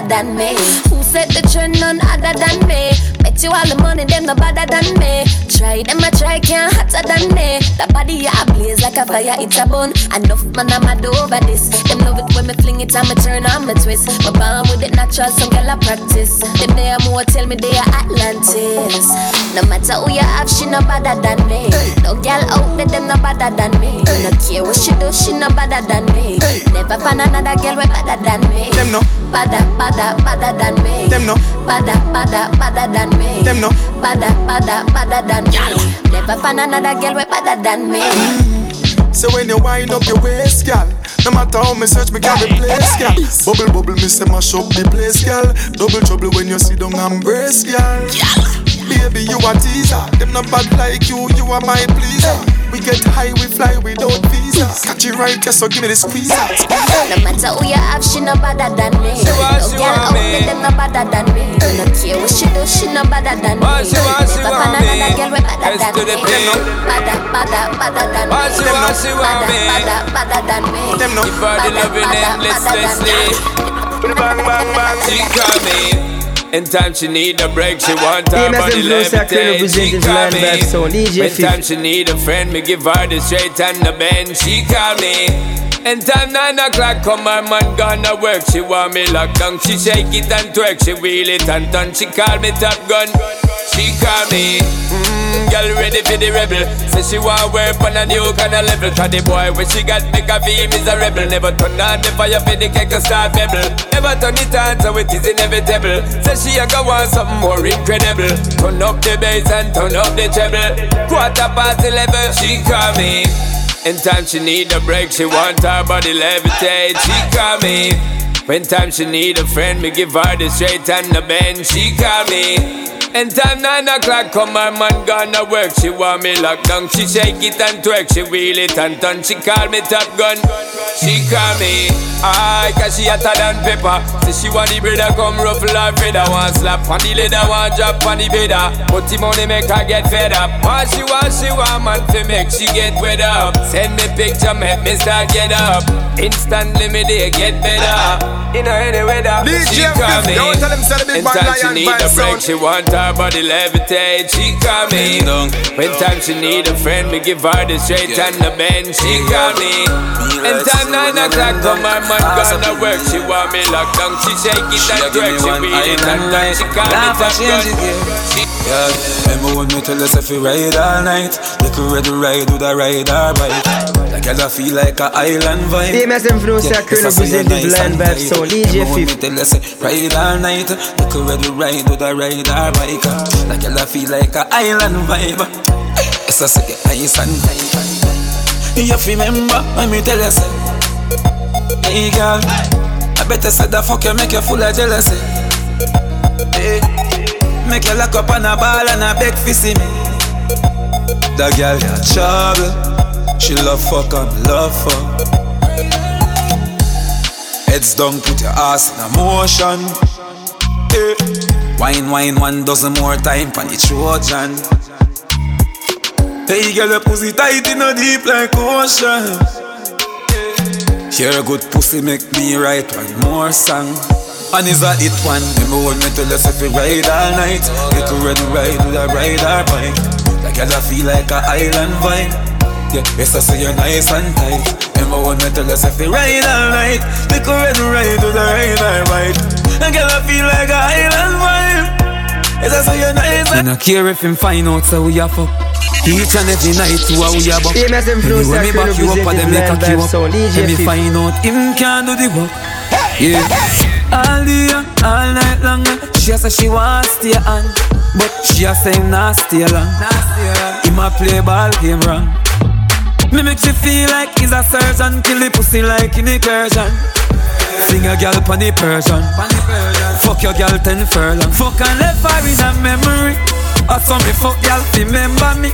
Than me. Who set the trend? None other than me. Bet you all the money, them no better than me. Try them, I try, can't hotter than me. The body yeah, blaze like a fire, it's a bun. Enough man, I'm mad over this. Them love it when me fling it and me turn on me twist. My born with it natural, some girl I practice. Them they are more tell me they are Atlantis. No matter who you have, she no better than me. No girl out there, them no better than me. No care what she do, she no better than me. Never find another girl way better than me. Them no. Better, better, better than me. Them no. Better, better, better than me. Them no. Better, better, better than me. Never find another girl way better than me. So when you wind up your waist, gal No matter how me search, me can't replace, gal Bubble, bubble, me say mash up the place, gal Double trouble when you sit down and brace, gal Baby, you a teaser Them not bad like you, you are my pleaser We get high, we fly without visa Catch it right, yes, so give me the squeeze No matter who you have, she no better than me. She want, no she girl want out there, them no better than me. No care what she do, she no better than me. Want, she want, she Never want find me. another girl way better Let's than me. thing. Better, better, better than me. Want, she want, she want Better, me. better, better than me. Give her the loving endlessly. Bang, bang, bang, she call me. In time she need a break, she want her body and Bruce are crew levitate. She call me. Vibes Sound. DJ When Fif. time she need a friend, me give her the straight and the bend. She call me. In time nine o'clock come her man gonna work. She want me locked down. She shake it and twerk. She wheel it and turn. She call me top gun. She call me. Mm, girl ready for the rebel. Say she want work on a new kind of level. Cause the boy when she got make a feel is a rebel. Never turn on the fire for the cake and start pebble. Never turn it on so it is inevitable. Say she a go want something more incredible. Turn up the bass and turn up the treble. Quarter past eleven, she call me. In time she need a break, she want her body levitate. She call me. When time she need a friend, me give her the straight and the bend. She call me. In time nine o'clock come her man gonna work. She want me locked down. She shake it and twerk. She wheel it and turn. She call me top gun. She call me. Aye, cause she hotter than pepper. Say she want the brother come ruffle her feather. Want slap on the leather, want drop on the better. But the money make her get fed up. What she want, she want man to make she get wet up. Send me picture, make me start get up. Instantly me they get better. In any weather, she DJ call me. don't tell him say the big In bad time she need a break, she want her body levitate. She me. When time she need a friend, me give her the straight and the bend. She me. In time nine o'clock come her man gonna work. She want me locked down. She shake it and twerk. She wheel it and turn. She call me top gun. Yeah, when me tell us if we ride all night a red ride with a ride or bike Like I feel like a island vibe and Bruce are crew yes, I say representing you're Blind Vibes tight. DJ Fif. tell us ride all night Like a red ride with a ride or bike Like I feel like a island vibe Yes I say ice and tight You remember when me tell you say Hey girl, I better say the fuck you make you full of jealousy. Hey, make you lock up on a ball and a beg for see me. That girl got trouble. She love fuck and love fuck. Heads down, put your ass in a motion. Hey. Wine, wine, one dozen more time for the Trojan. Hey, girl, your pussy tight in a deep like ocean. Eh. Hear a good pussy make me write one more song. And is a hit one. Remember when me tell us if we ride all night, little red ride with a ride or bike. Like girl, I feel like a island vibe. Yeah, yes, I say you're nice and tight. Remember when me tell us if we ride all night, little red ride with a ride or bike. And girl, I feel like a island vibe. Yes, I say you're nice and. Me care if him find out so we are fuck. Each and every night to a we are back Famous influencer, Anyway me back you up and them make a representative queue up Vibe Let me find out him can do the work Yeah All day, and all night long eh. She a say she want stay on But she a say not stay long Him a play ball game wrong. Me make she feel like he's a surgeon Kill the pussy like in incursion Sing a girl pon the Persian. Fuck your girl ten furlong. Fuck and left her in a memory. I saw me fuck girl remember me?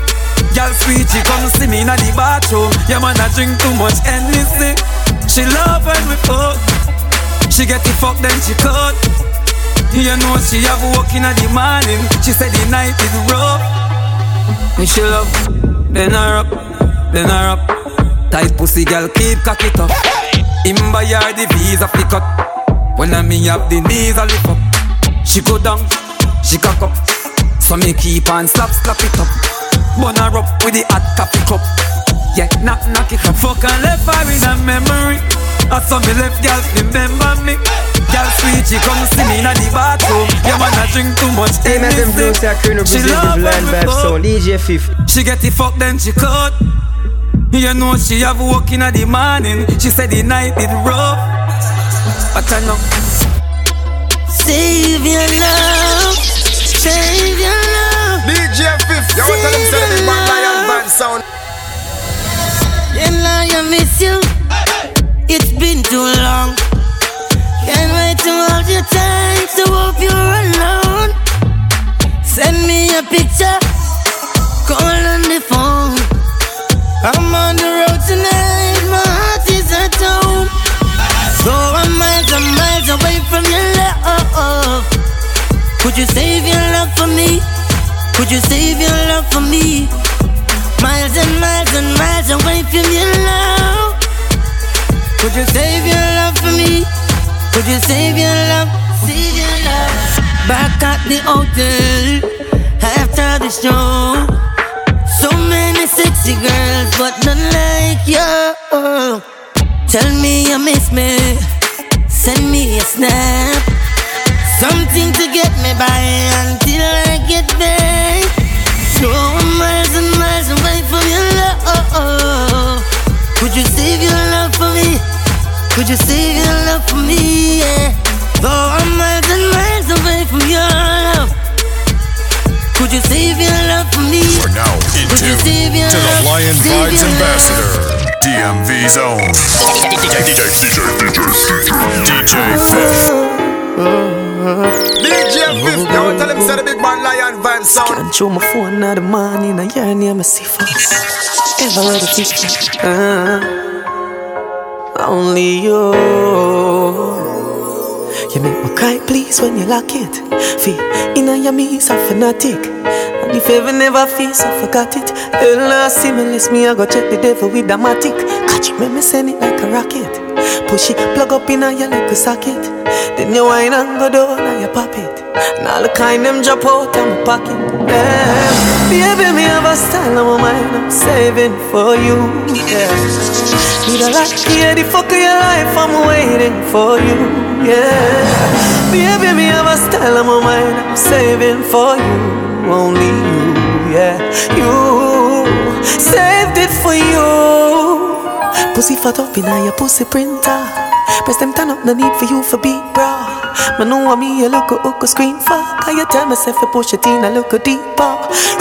Girl sweet she come see me in the bathroom. Yeah man I drink too much Hennessy. She love when we fuck She get the fuck then she cut. You know she have work in the morning. She said the night is rough. Me she love Then her up Then her up. Tight pussy girl keep cock it up. Him buy her the visa pick up. When I me up the knees I lift up. She go down She cock up. So me keep on slap slap it up. Bun her up with the hot coffee cup. Yeah, knock knock it up. Fuck and left her in a memory I saw me left girl remember me Girl sweet she come see me in the bathroom Yeah man I drink too much Famous Hennessy. influencer, Colonel She Representative love Land when we Vibe fuck. Sound, DJ Fif. She get the fuck then she cut You know she have work in the morning She said the night is rough But I know Save your love, save your love. DJ Fif, you want to tell them say the big man lion band sound. And I miss you. It's been too long. Can't wait to hold you tight. So hope you're alone. Send me a picture. Call on the phone. I'm on the road tonight. My heart is at home. So I'm miles and miles away from your love. Could you save your love for me? Could you save your love for me? Miles and miles and miles away from your love. Could you save your love for me? Could you save your love? Save your love. Back at the hotel after the show. So many sexy girls, but none like you. Tell me you miss me. Send me a snap. Something to get me by until I get back. So miles and miles away from your love. Could you save your love for me? Yeah. Though I'm miles and miles away from your love. Could you save your love for me? We're now in Could you tune save to the? Lion Save Vibes your Ambassador, DMV Zone. DJ, DJ, DJ, DJ Fif. DJ Fif, you want to tell them say the big man lion band sound. Can't show my phone in the morning, I hear near my fast. Ever ready to fit? Uh, only you. You make me cry, please, when you lock it. Feel in your me, so fanatic. And if ever never feel so forgot it. Hell, I see me, I go check the devil with the matic. Catch it, make me send it like a rocket. Push it, plug up in your like a socket. Then you wine and go down and you pop it. And all the kind them drop out of my pocket. Yeah. Baby, me have a style on my mind, I'm saving for you. Yeah. Need a lot here, the fuck of your life, I'm waiting for you. Yeah. Baby, me have a style on my mind, I'm saving for you. Only you, yeah. You saved it for you. Pussy fat up in your pussy printer. Press them turn up, no need for you for beat, bro. Me know what me you look a a screen for. Can you tell myself you push it in a look a deeper?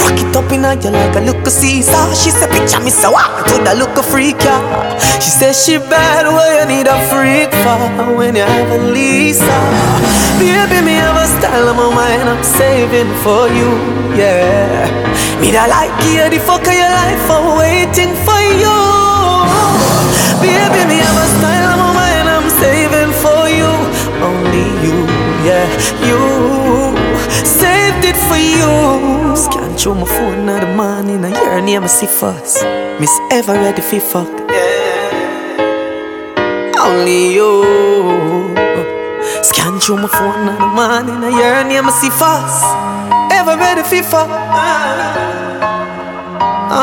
Rock it up in a you like a look a Caesar. She said picture me so what? To the look a freak yeah. She said she bad where you need a freak for when you have a Lisa. Baby me have a style on my mind I'm saving for you. Yeah. Me that like you the fuck of your life I'm waiting for you. Baby me have a style yeah, you. Saved it for you. Scan through my phone in the morning. I hear her name I see first. Miss Ever ready for fuck. Yeah. Only you. Scan through my phone in the morning. I hear her name I see first. Ever ready for fuck.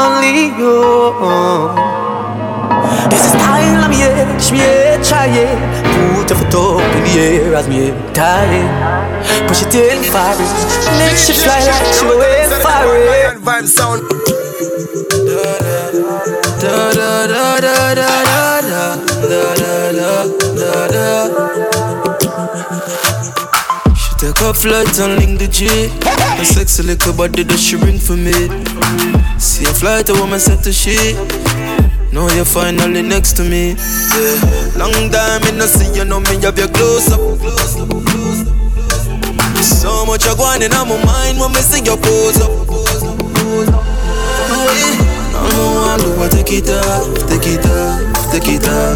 Only you. Style I'm here, she here, try it. Put your foot up in the air as me tie Push it in far Make she fly like she away away. Vibe sound. Da da da da da da da da da da da da. She take a flight and link the G. A sexy little body that she bring for me. See a flight, a woman set to shit. Now you're finally next to me. Yeah. Long time in no see you know me have your close up. So much I going in my mind when me see your pose up. Yeah. I know I do take it off, take it off, take it off.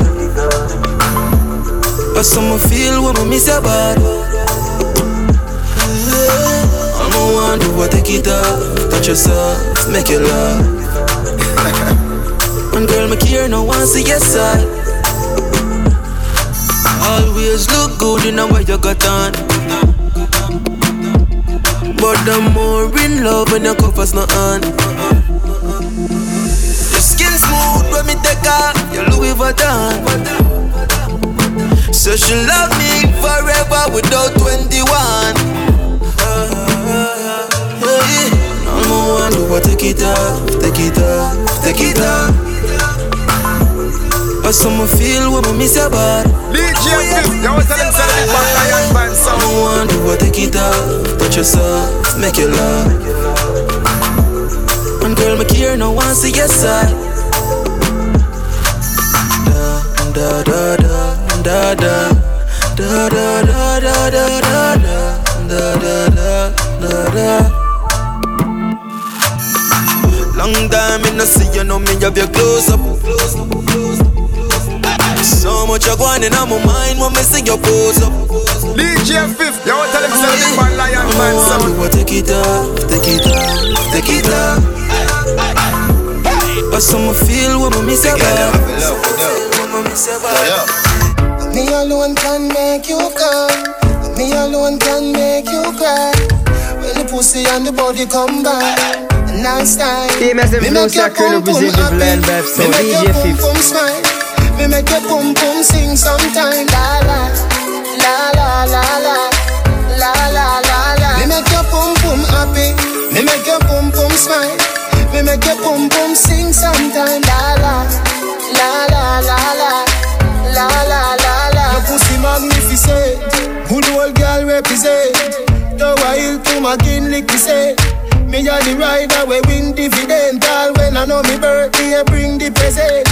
I some feel when I miss your body. I know I do I take it off, touch yourself, make you laugh. And girl, me care, no one see your side. Always look good in way you got on. But I'm more in love when your covers not on. Your skin smooth when me take off your Louis Vuitton. So she love me forever without 21. No one do I take take it off, take it off. Some feel when I miss your body. DJ Fif, you oh, was telling me the back lion band sound. No one do I take it off, touch yourself, make you laugh. And girl, me care, no one see your side. Da da da da da da da da da da da da da da da da da. Long time in no see you know me have your close up. So much you going in my mind when me see your pose up. DJ Fif, you was telling me the bad lion band sound. Oh, take it off, take it off, take it off. I some feel when me miss your body. Me alone can make you come. Me alone can make you cry. When the pussy and the body come back. Nice time. TMS influence a crew represent the land back so DJ Fif. Me make your boom boom sing sometime. La la, la la la la, la la la la. We make your boom boom happy. Me make your boom boom smile. Me make your boom boom sing sometime. La la, la la la la, la la la la. Your pussy magnificent. Good old girl represent. The wild to my kin lick say. Me a the rider we win dividend. All when I know me birthday, bring the present.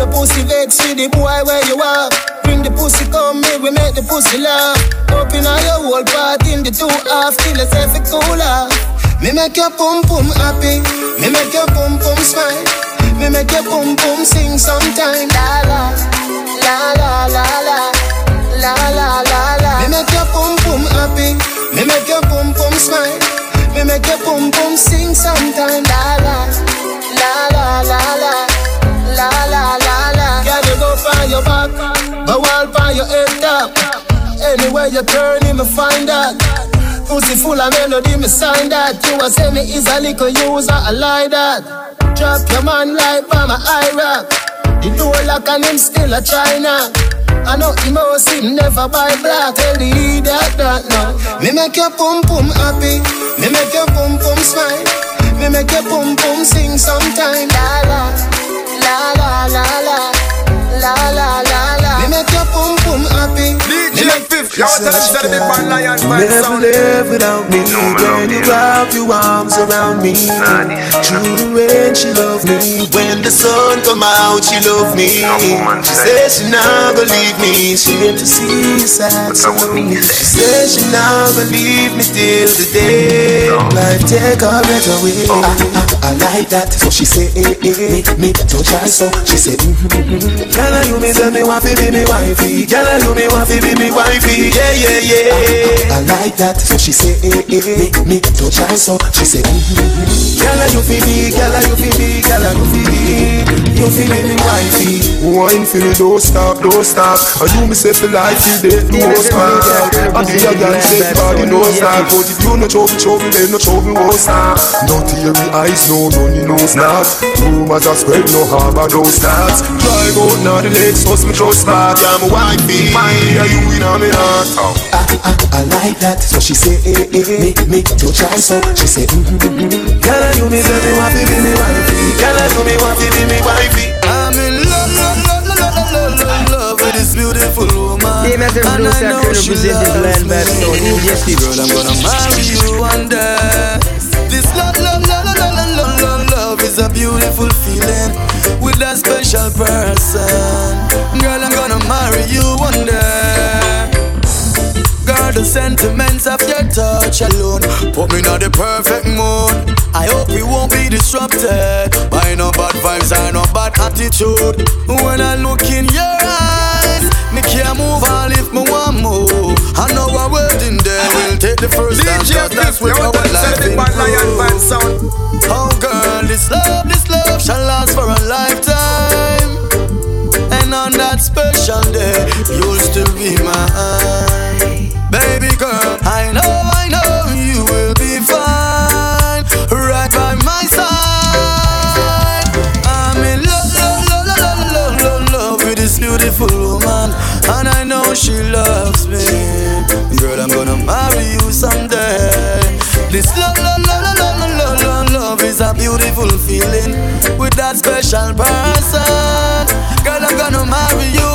Your pussy vex with the boy where you are Bring the pussy come me we make the pussy laugh Open all your whole part in the two half Till it's every cooler Me make your pum pum happy Me make your pum pum smile Me make your pum pum sing sometime La la La la la la La la la la Me make your pum pum happy Me make your pum pum smile me make your pum pum sing sometime. La la la la, la la la la. Your back, go all find your head top. Anywhere you turn, me find that. Pussy full of melody, me sign that. You a say me is a little user, I like that. Drop your man like from a Iraq. The door lock and him still a China. I know him house him never buy black. Tell the idiot that now. Me make your pum pum happy. Me make your pum pum smile. Me make your pum pum sing sometime. La la Yo, tell them say the big man lion man Never sound. live without me. When you wrap your arms around me. Through the rain, she love me. When the sun come out, she love me. She says she never leave me. She ain't to see you sad. So lonely. She says she never leave me till the day life take her breath away. I, I, I like that, so she say, eh, eh, eh. me to try so. She say, mm-hmm, mm-hmm. Girl, you me say me want to be me wifey. Girl, you me want to be me wifey. Yeah, yeah, yeah. I, I like that, so she say, eh, eh, eh. me to try so. She say, mm-hmm. Girl, you feel me, girl, you feel me, girl, you feel me. You feel me, me wifey. Wine for me, don't stop, don't stop. I you me say for life, you did no stop. I see a girl say body no stop. But if you no trouble, trouble, then no trouble won't stop. No teary eyes, no money, no snaps. Rumors are spread, no harbor, no stats. Drive out now the legs, so me trust back. I'm a wifey, yeah, you in on me first off. I, I, I like that. So she say, eh, eh, make, make your choice So She say, mm, mm, mm, mm. Girl, you me say want to be me wifey. Girl, you me want to be me wifey. I'm in love, love, love, love, love, love, love love with this beautiful woman. And I know she loves me. Girl, I'm gonna marry you one. This love, love, love, love, love, love, love, love is a beautiful feeling with a special person. Girl, I'm gonna marry you one day. The sentiments of your touch alone put me in the perfect mood. I hope we won't be disrupted by no bad vibes or no bad attitude. When I look in your eyes, me can't move on if me want move. I know our wedding day will take the first DJ cause that's yo, our tell them say life the big been man lion man sound. Oh girl, this love, this love shall last for a lifetime. And on that special day, you'll still be mine. Girl, I know, I know you will be fine. Right by my side. I'm in love, love, love, love, love, love, love with this beautiful woman. And I know she loves me. Girl, I'm gonna marry you someday. This love, love, love, love, love, love, love, love is a beautiful feeling with that special person. Girl, I'm gonna marry you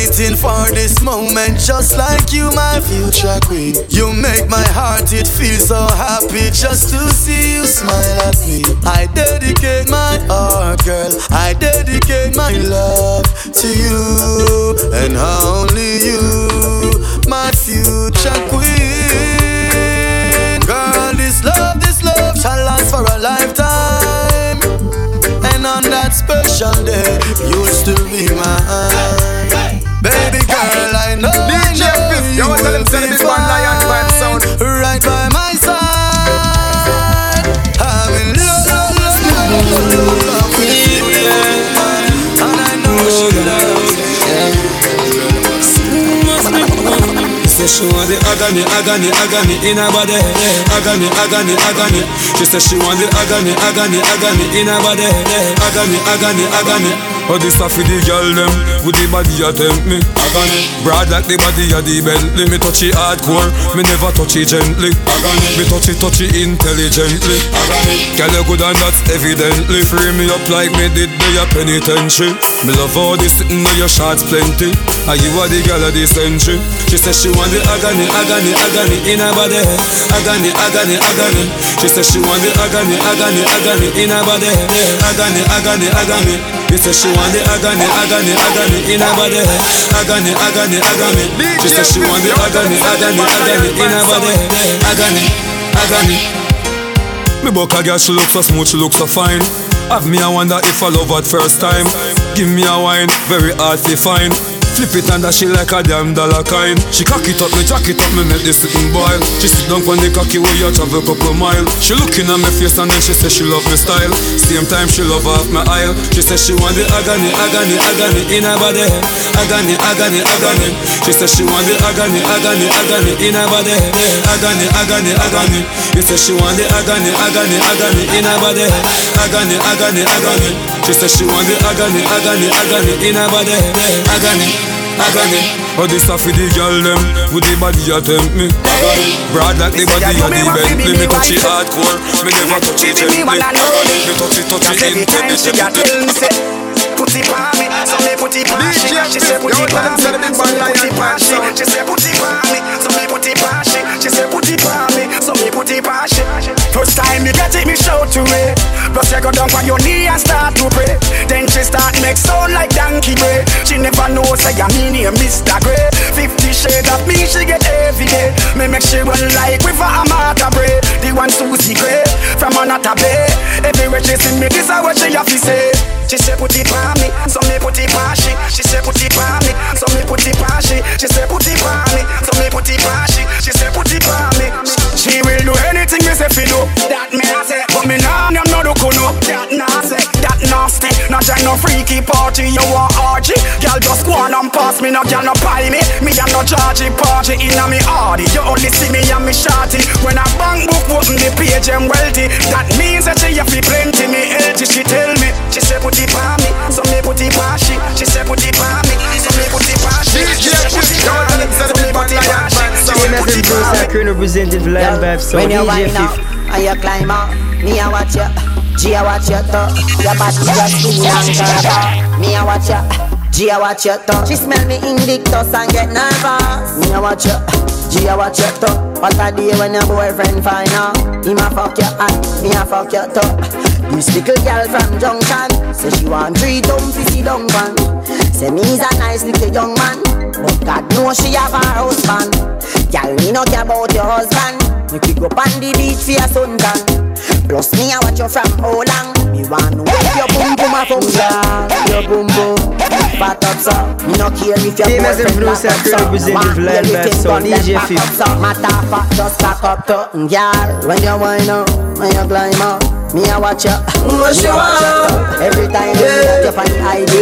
waiting for this moment just like you, my future queen. You make my heart, it feels so happy just to see you smile at me. I dedicate my heart, girl. I dedicate my love to you and only you, my future queen. Girl, this love, this love shall last for a lifetime. And on that special day, you'll still be mine. DJ Chris, you man lion sound. Right by my side. I'm in love, love, love, love, love, love, I know she she want the agony, agony, agony in her body. Agony, agony, agony. She say she want the agony, agony, agony in her body. Agony, agony, agony. Oh, this stuff for the girl them with the body you tempt me. Agony, broad like the body of the Bentley. Me touch it hardcore, me never touch it gently. Agony, me touch it, touch it intelligently. Agony, girl you good and that's evidently. Free me up like me did the your penitentiary. Me love all this sitting on your shots plenty. Are you are the girl of the century? She says she want the agony, agony, agony in her body. Agony, agony, agony. She says she want the agony, agony, agony in her body. Agony, agony, agony. She says she want the agony, agony, agony in her body. Agony, agony, agony. She says she want the agony, agony, agony in her body. Agony, agony. Me buck a girl, she look so smooth, she look so fine. Have me, I wonder if I love her first time. Give me a wine, very hard to find. Flip it under she like a damn dollar kind. She cock it up, me jack it up, me make this sitting boil. She sit down on the cocky where you travel couple mile. She looking at my face and then she say she love me style. Same time she love half my aisle. She say she want the agony, agony, agony in her body. Agony, agony, agony. She say she want the agony, agony, agony in her body. Agony, agony, agony. She say she want the agony, agony, agony in her body. Agony, agony, agony. She say she want the agony, agony, agony in her body. Agony, agony. Oh, this stuff for the girl them with the body you tempt me. Agony, broad like the body of the Bentley. Me touch it hardcore, me never touch it gently. Me touch it, touch it intelligently. put it on me, so me put it on she. She say put it on me, so me put it on she. She say put it on me, so me put it on she. She say put it on me, so me put it on she. First time you get it, me show to me. Plus you go down on your knee and start to pray. Then she start make sound like donkey bray. She never know say I'm in here, Mr. Grey. Fifty shades of me, she get every day. Me make she run like with a Amata Bray. The one Susie Gray from Anata Bay. Everywhere she see me, this is what she have to say. She say put it on me, so me put it on she. She say put it on me, so me put it on she. She say put it on me, so me put it on she. She say put it on me. She will do anything me say fi do. That me I say, but me nah, I'm not do kuno. That nah say, that nasty. Not join no freaky party, you want orgy. Girl just go on and pass me, no girl no buy me. Me and no chargy party inna me hardy. You only see me and me shorty. When a bank book open the page and wealthy, that means that she have fi plenty. Me healthy, she tell me. She say put it on me, so me put it on she. She say put it on me, so me put it on she. She say put it on me, so me put it on she. So me put it on me. Crew representing for Lion Vibes, so When you DJ wind up Fif. and you climb up, me a watch you. G a watch you too. Your body just spin and curve. Me a watch you. G a watch you too. She smell me invictus and get nervous. Me a watch you. G a watch you too. What a day when your boyfriend find out. Him a fuck you and me a fuck you too. This little girl from Junction Say she want three dumb fifty dung pan Say me's a nice little young man But God knows she have her husband Girl, me no care about your husband you go on the beach for your suntan Plus me I watch you from how long? Me want know if your boom boom a function Your boom boom. Fat up so Me no care if your boyfriend fat up so Me want for hear you think gun DJ back up so Matter fat just back up to Girl, when you wind up When you climb up me a watch you, What she watch you. Every time you Yeah. you find ID,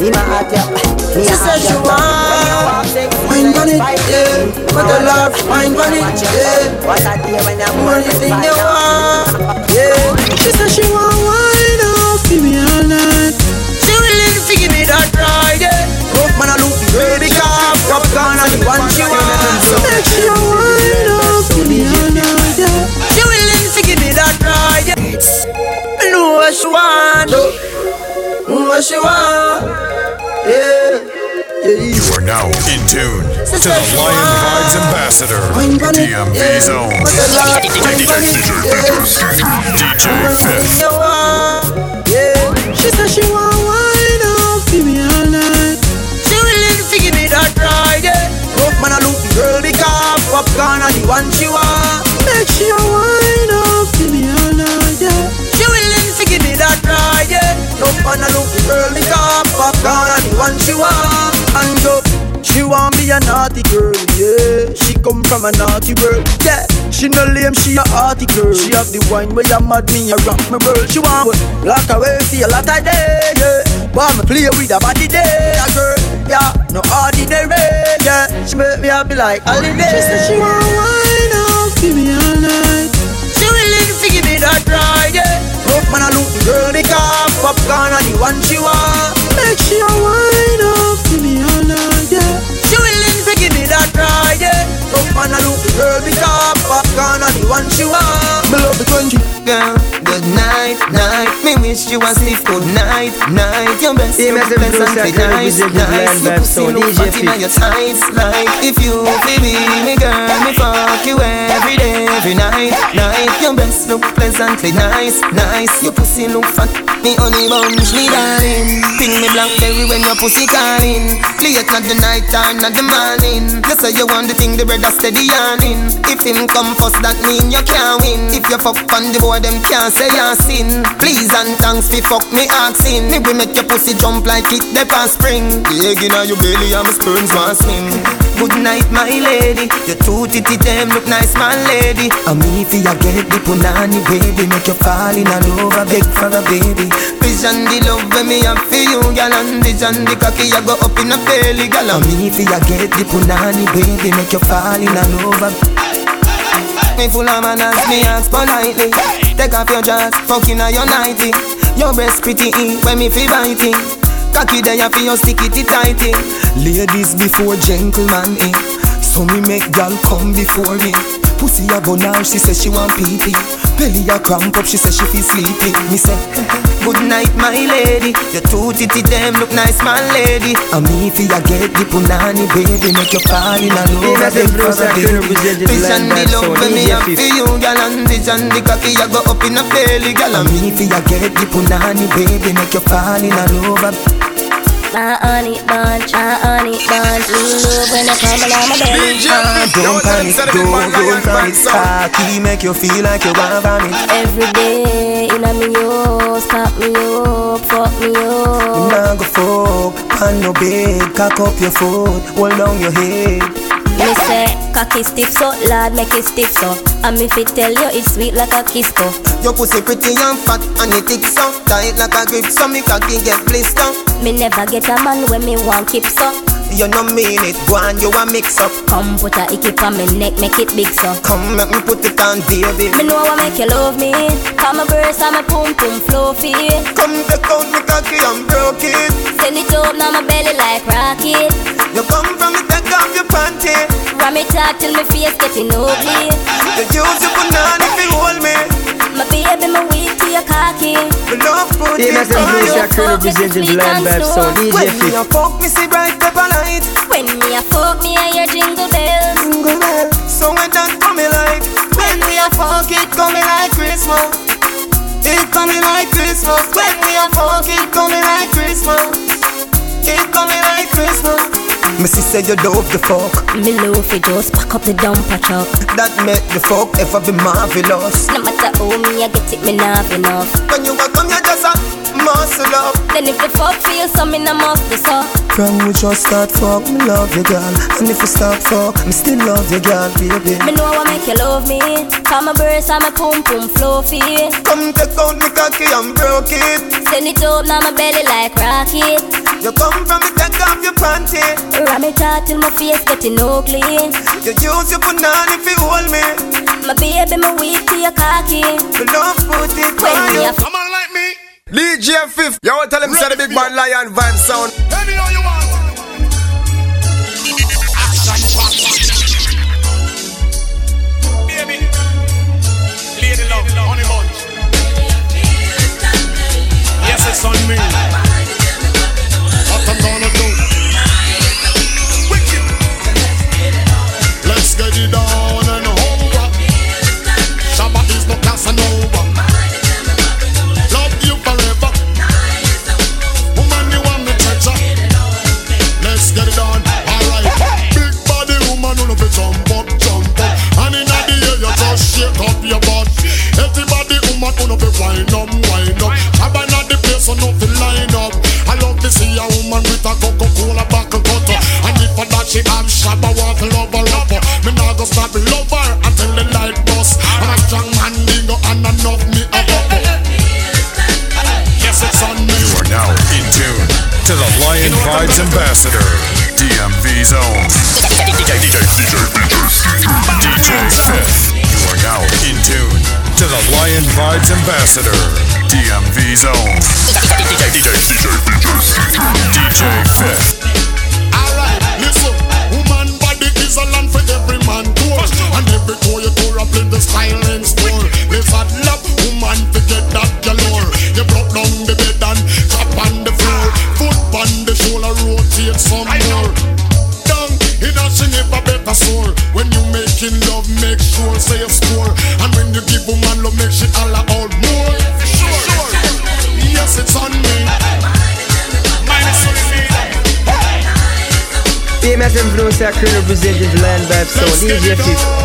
in my heart you, me She a said watch she you. When you walk sexy, Wine on it, yeah. What a love, wine on it, you. yeah. What a day when you More boyfriend thing find you out. want, yeah. She said she want wine up, give me all night. She willing to give me that ride, yeah. Rope man a look baby car, popcorn and the one she want. Make she a wine up, she want. What she want, yeah. You are now in tune to the Lion Vibes Ambassador, DMV Zone. DJ Fif. You want, yeah. She said she want wine up, give me all night. She willing to give me that ride, yeah. Rope man a look girl car, popcorn and the one she want. Make she a wine man a look the girl the car, popcorn and the one she want. And go. She want be a naughty girl, yeah. She come from a naughty world, yeah. She no lame, she a arty girl. She have the wine where you mad me, you rock me world. She want lock away for a lot of day, yeah. Want me play with a body day, a girl, yeah. No ordinary, yeah. She make me happy like holiday. She said she want wine up, give me all night. She willing to give me that ride, yeah. Rope man a look the girl the car, popcorn and the one she want. Make she a wine up, give me all night, yeah. She willing to give me that ride, yeah. Rope man a look the girl the car, popcorn and the one she want. Me love the country. Girl, good night, night. Me wish you a sleep good night, night. Your best, your best, Producer, and nice, nice. Lion You Vibes, pussy look fat inna your tights, like if you feel me, me girl, me fuck you every day, every night, night. Your best look pleasantly nice, nice. Your pussy look fat, me honey bunch, me darling. Ping me blackberry when your pussy calling. Late at the night time not the morning. You say you want the thing, the brother steady yarning. If him come first, that mean you can't win. If you fuck on the boy, them can't say you sin. Please and thanks fi fuck me asking. Me we make your pussy jump like it the past spring. The egg inna your belly, I'm sperms want swim. Good night, my lady. Your two titty them look nice, my lady. And me fi ya get the punani baby, make you fall in love, I beg for a baby. Vision the love when me have for you, gal, and vision the cocky I go up in a belly, gal. And me fi ya get the punani baby, make you fall in love. I me full of manners, me ask politely Take off your dress, fucking on your nighty. Your breast pretty in, when me feel biting. Cocky there you feel stick it tighty. Ladies before gentlemen in eh. So me make gal come before me. Pussy a go now, she say she want pee. Belly a cramp up, she say she feel sleepy. Me say, good night my lady. Your two titty them look nice, my lady. And me fi a get the punani baby, make you in love with them for a baby. Vision the love when me have for you, girl, and vision the cocky a go up in a belly, girl. And me fi a get the punani baby, make you fall in love. My honey bunch, my honey bunch. You love when I come on my belly. Ah, don't panic, don't, don't panic. Cocky make you feel like you want vomit. Every day in a me house, pop me up, fuck me You up. nah go fuck on no bed, cock up your foot, hold down your head. Say, cocky stiff so, lad make it stiff so. And if it tell you it's sweet like a kiss so. Your pussy pretty and fat and it thick so Tight like a grip so me cocky get blister Me never get a man when me want keep so. You no mean it, go on you a mix up Come put a icky on me neck, make it big so. Come make me put it on baby Me know what make you love me. Come my breast and my pum pum fluffy. Come take out me cocky and broke it Send it up now my belly like rocket. You come from me take off your panty Ram it out till my face getting ugly. You use your banana if you hold me My baby, my weak to your cocky. Me love put Yeah, it that's on the you Blue Crew representing the Lion Vibe Sound. DJ When me Fif. a fuck me see bright pepper light When me a fuck me, I hear jingle bells. Jingle bell So when that coming like. When we a fuck it coming like Christmas. It coming like Christmas. When we a fuck it coming like Christmas. It coming like Christmas Me sister you love the fuck Me love you just pack up the dumper truck. That make the fuck ever be marvelous No matter how me I get it, me not enough. When you go come you just a muscle up Then if the fuck feel something, I must be so. From we just start fuck, me love you girl And if we stop fuck, me still love you girl baby Me know what make you love me. Come my breast and my pum pum fluffy. Come take out me cocky and broke it Send it up now my belly like rocket. You come from me take off your panty Ram it out till my face getting ugly. You use your banana if you hold me My baby, my weak to your cocky. Me love put it When on you Come on like me DJ Fif y'all wanna tell him say the big bad lion vibe sound Let me know you want. Action The Lion Vibe Sound. DJ Fif.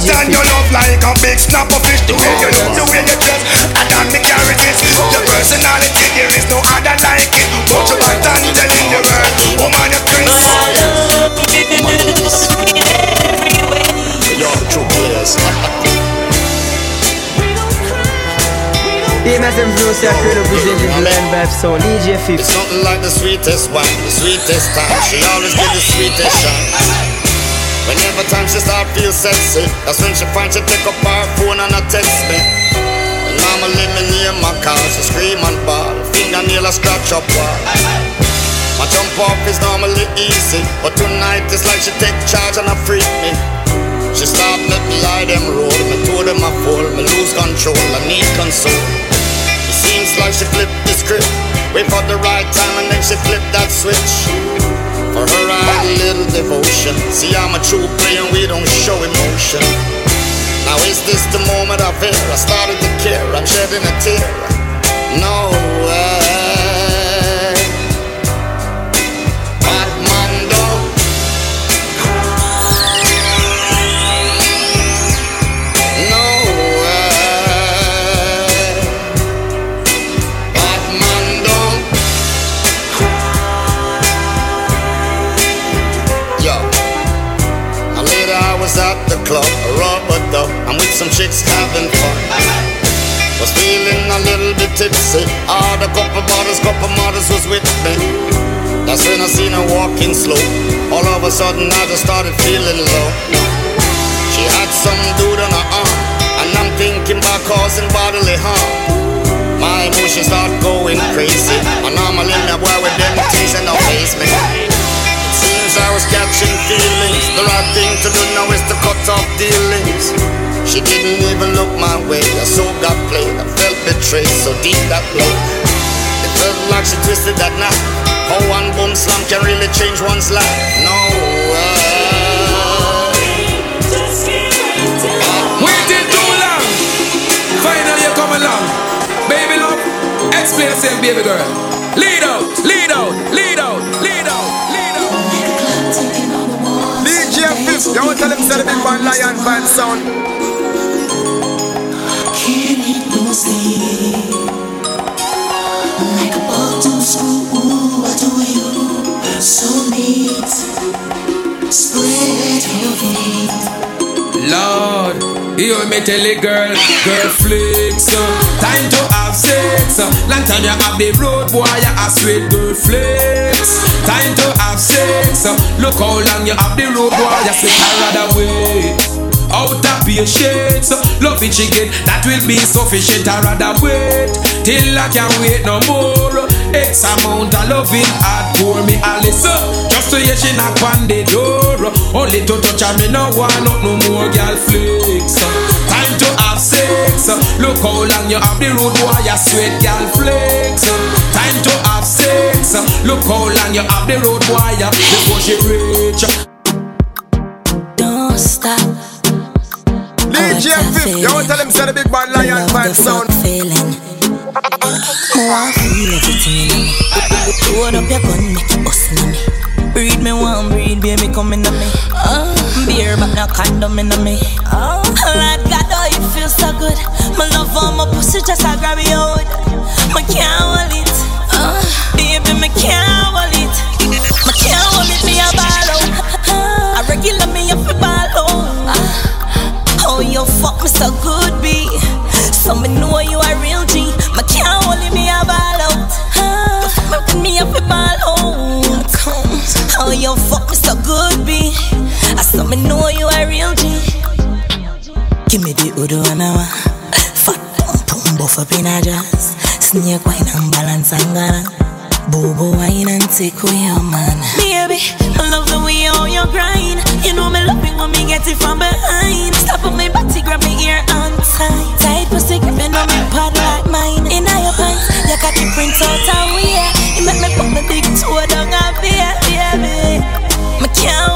As I am hooked on your love like a big snapper fish The way you look, the way you dress I done me carry this Your personality, there is no other like it Put your back and telling the world Woman, you're crazy Yo, true players. DMS influence your crew representative land back, so DJ Fif. It's something like the sweetest wine, the sweetest time. She always give the sweetest shine. Whenever time she start feel sexy, that's when she find she pick up her phone and a text me. And normally me near my car, she scream and bawl, fingernail a scratch up wall. My jump off is normally easy, but tonight it's like she take charge and a freak me. She start let me lie them roll, me told them I fall, me lose control, I need console. It seems like she flipped the script, wait for the right time and then she flipped that switch. For her I had a little devotion. See I'm a true player, we don't show emotion. Now is this the moment of fear? I started to care, I'm shedding a tear. No club, rubber duck. I'm with some chicks having fun. Was feeling a little bit tipsy. Had a couple bottles, couple models was with me. That's when I seen her walking slow. All of a sudden I just started feeling low. She had some dude on her arm, and I'm thinking about causing bodily harm. My emotions start going crazy. And me a little boy with them things no face seems I was catching feelings. The right thing to do now is to cut off dealings. She didn't even look my way. I so got played. I felt betrayed. So deep that blow. It felt like she twisted that knot. How one boom slam can really change one's life. No. Uh. Waiting too long. Finally you come along. Baby love, explain yourself, baby girl. Lead out, lead out, lead out, lead out. DJ Fif, you want to tell him say the big band lion band sound. Can't hit no sleep. Like a ball to screw, what do you? So neat. Spread your feet. Lord, you me tell a girl, girl flex uh, Time to have sex uh, Long time you have the road boy, you a sweet girl flex. Time to have sex uh, Look how long you have the road boy, you rather wait out of patience, love it get that will be sufficient. I rather wait till I can't wait no more. X amount of loving hard for me, Alice. Just to hear she knock on the door. Only to touch her, me no want not no more girl flex. Time to have sex. Look how long you have the road, boy, you sweat girl flex. Time to have sex. Look how long you have the road, boy, before she reach. DJ Fif, you want to tell him say the big band lion band sound. Feeling. Oh, I feel everything in me. Load up your gun, make it bust in me. Breed me one, breed baby come in me. Oh, beer but no condom in me. Oh, Lord God, oh you feel so good. My love on my pussy just I grab you out. A fat a jazz. Wine and balance and. Bobo wine and take away your man. Baby, I love the way how you grind. You know me love it when me get it from behind. Stop up my body, grab me ear and tight. Tight pussy gripping on me pad like mine. In your pants, you got the print out and wear. You make me put my big toe down and baby. Me can't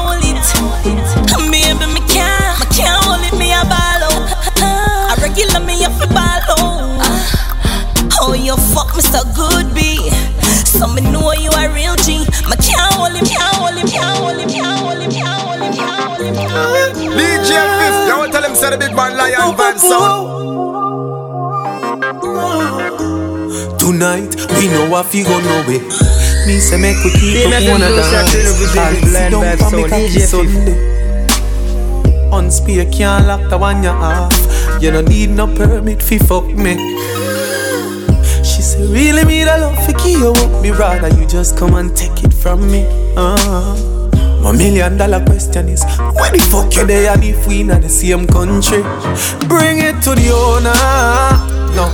you fuck me so good, be. So me know you a real G. Me can't hold him, can't hold him, can't hold him, can't hold him, can't hold him, can't hold him, can't hold him. DJ Fif, you want tell him say the big man lion vibe sound. Tonight, we know what fi go no way. Me say make we keep Hey, up Nathan one of I tell you, we dance. say the blind vibe for me cocky DJ Fif. Sunday. On spear can't lock the one you off. You don't need no permit fi fuck me. Really the love fi keep you up. Me rather you just come and take it from me. Uh. My million dollar question is Where the fuck you there? And if we in the same country Bring it to the owner. No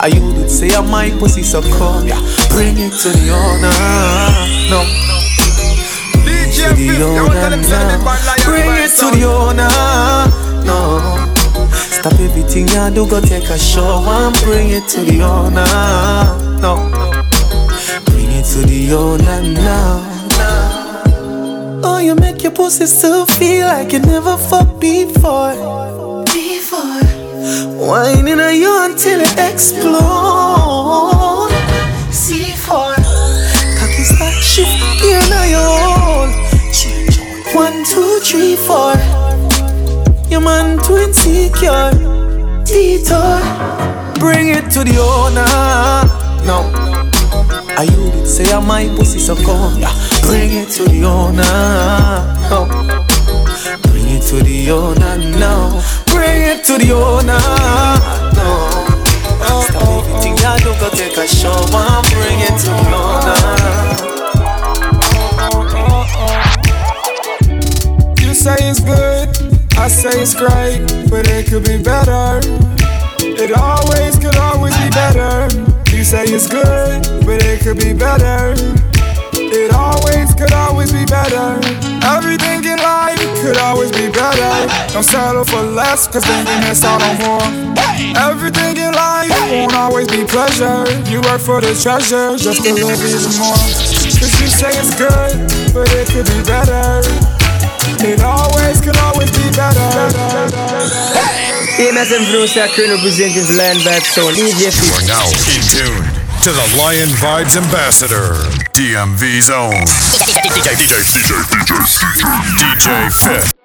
I you did say I'm my pussy so come yeah. Bring it to the owner. No. DJ to the Fif, you want tell owner him say the big man now. Bring it to the owner. No Stop everything you do Go take a show and bring it to the owner No Bring it to the owner now Oh, you make your pussy still feel like you never fucked before. Before. Whining on you until it explode. C4. Cocky start shift here now your own. One, two, three, four. Your man too insecure. Detour. Bring it to the owner. No. I you did say I'm my pussy so come yeah. Bring it to the owner oh. Bring it to the owner now Bring it to the owner no. Stop everything you do Go take a show and bring it to the owner You say it's good, I say it's great, but it could be better. It always could always be better. You say it's good, but it could be better. It always could always be better. Everything in life could always be better. Don't settle for less, cause then you miss out on more. Everything in life won't always be pleasure. You work for the treasure just to live even more. Cause you say it's good, but it could be better. It always could always be better. Hey, Nathan Bruce, I representing the Lion Vibe Sound, DJ You are now in tune to the Lion Vibes Ambassador, DMV Zone. DJ, DJ, DJ, DJ, DJ, DJ Fif.